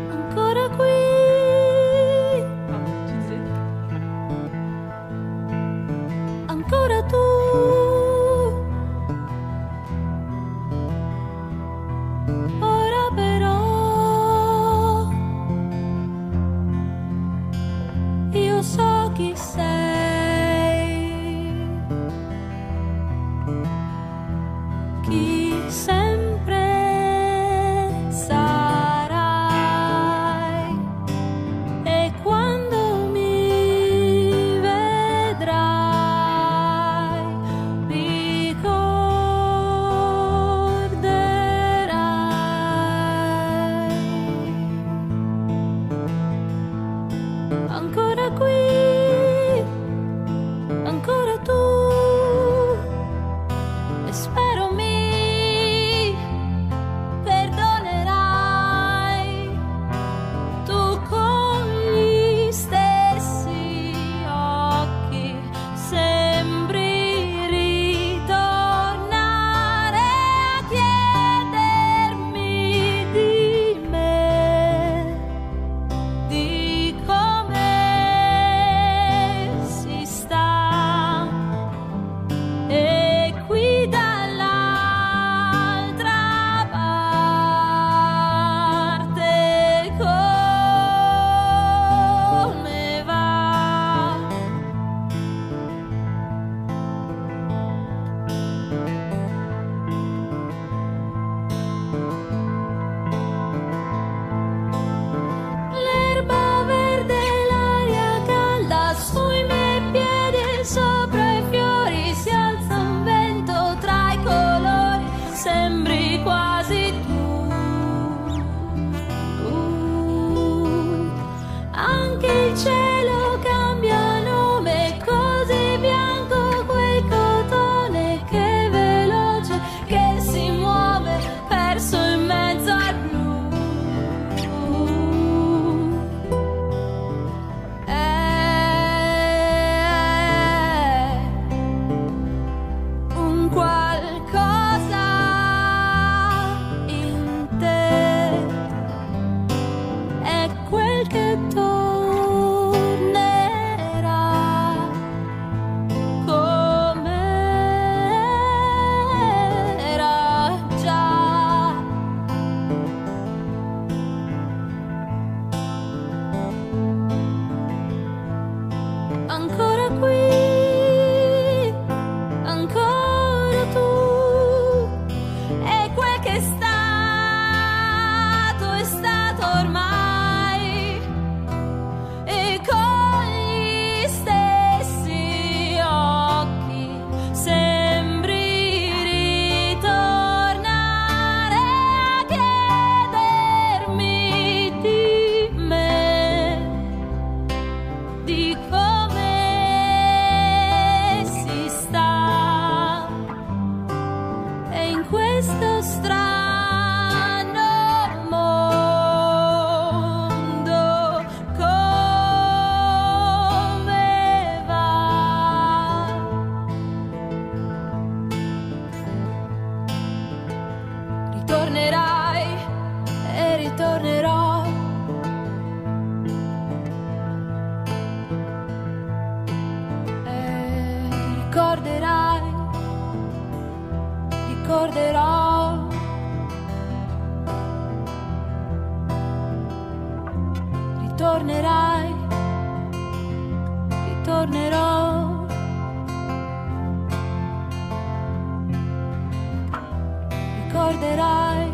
ricorderai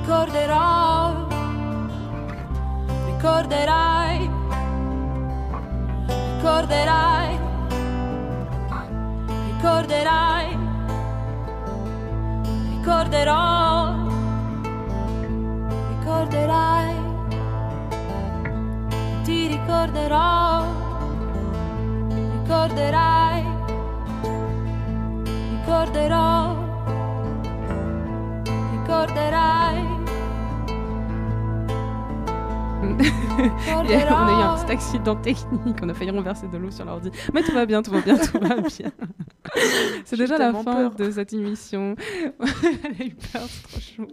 ricorderò ricorderai ricorderai ricorderai ricorderò ricorderai ti ricorderò ricorderai ricorderò ricorderai Et on a eu un petit accident technique, on a failli renverser de l'eau sur l'ordi. Mais tout va bien, tout va bien, tout va bien. C'est déjà la fin peur. de cette émission. Elle a eu peur, c'est trop chou.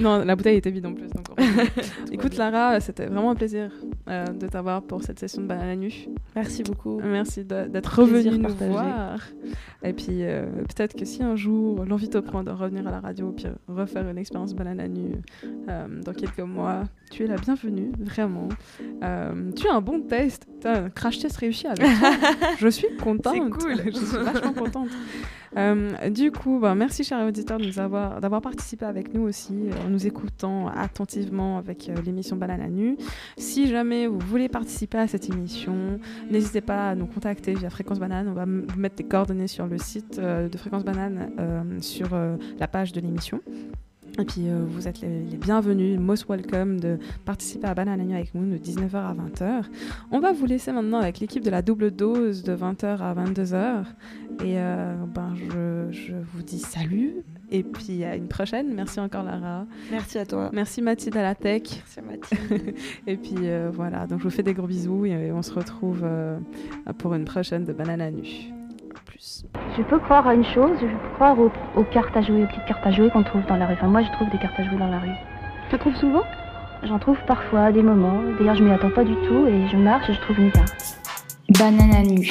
Non, la bouteille était vide en plus. donc. Écoute Lara, c'était vraiment un plaisir euh, de t'avoir pour cette session de banane nu. Merci beaucoup. Merci d'être Plaisir revenu nous voir. Et puis euh, peut-être que si un jour l'envie te prend de revenir à la radio puis refaire une expérience banane à nu euh, dans quelques mois, tu es la bienvenue, vraiment. Euh, tu as un bon test, as un crash test réussi avec toi. Je suis contente. C'est cool. Je suis vachement contente. Du coup, bah, merci chers auditeurs d'avoir participé avec nous aussi, nous écoutant attentivement avec euh, l'émission Banane à nu. Si jamais vous voulez participer à cette émission, n'hésitez pas à nous contacter via Fréquence Banane. On va vous mettre des coordonnées sur le site euh, de Fréquence Banane, euh, sur la page de l'émission. Et puis euh, vous êtes les, les bienvenus, most welcome de participer à Banane à nu avec nous de 19h à 20h. On va vous laisser maintenant avec l'équipe de la double dose de 20h à 22h. Et euh, ben, je, je vous dis salut. Et puis à une prochaine. Merci encore Lara. Merci à toi. Merci Mathilde à la tech. Merci Mathilde. Et puis euh, voilà, donc je vous fais des gros bisous et on se retrouve pour une prochaine de Banane à nu. Plus. Je peux croire à une chose, je peux croire aux, aux cartes à jouer, aux petites cartes à jouer qu'on trouve dans la rue. Enfin, moi, je trouve des cartes à jouer dans la rue. Tu trouves souvent? J'en trouve parfois, à des moments. D'ailleurs, je m'y attends pas du tout et je marche et je trouve une carte. Banane à nu.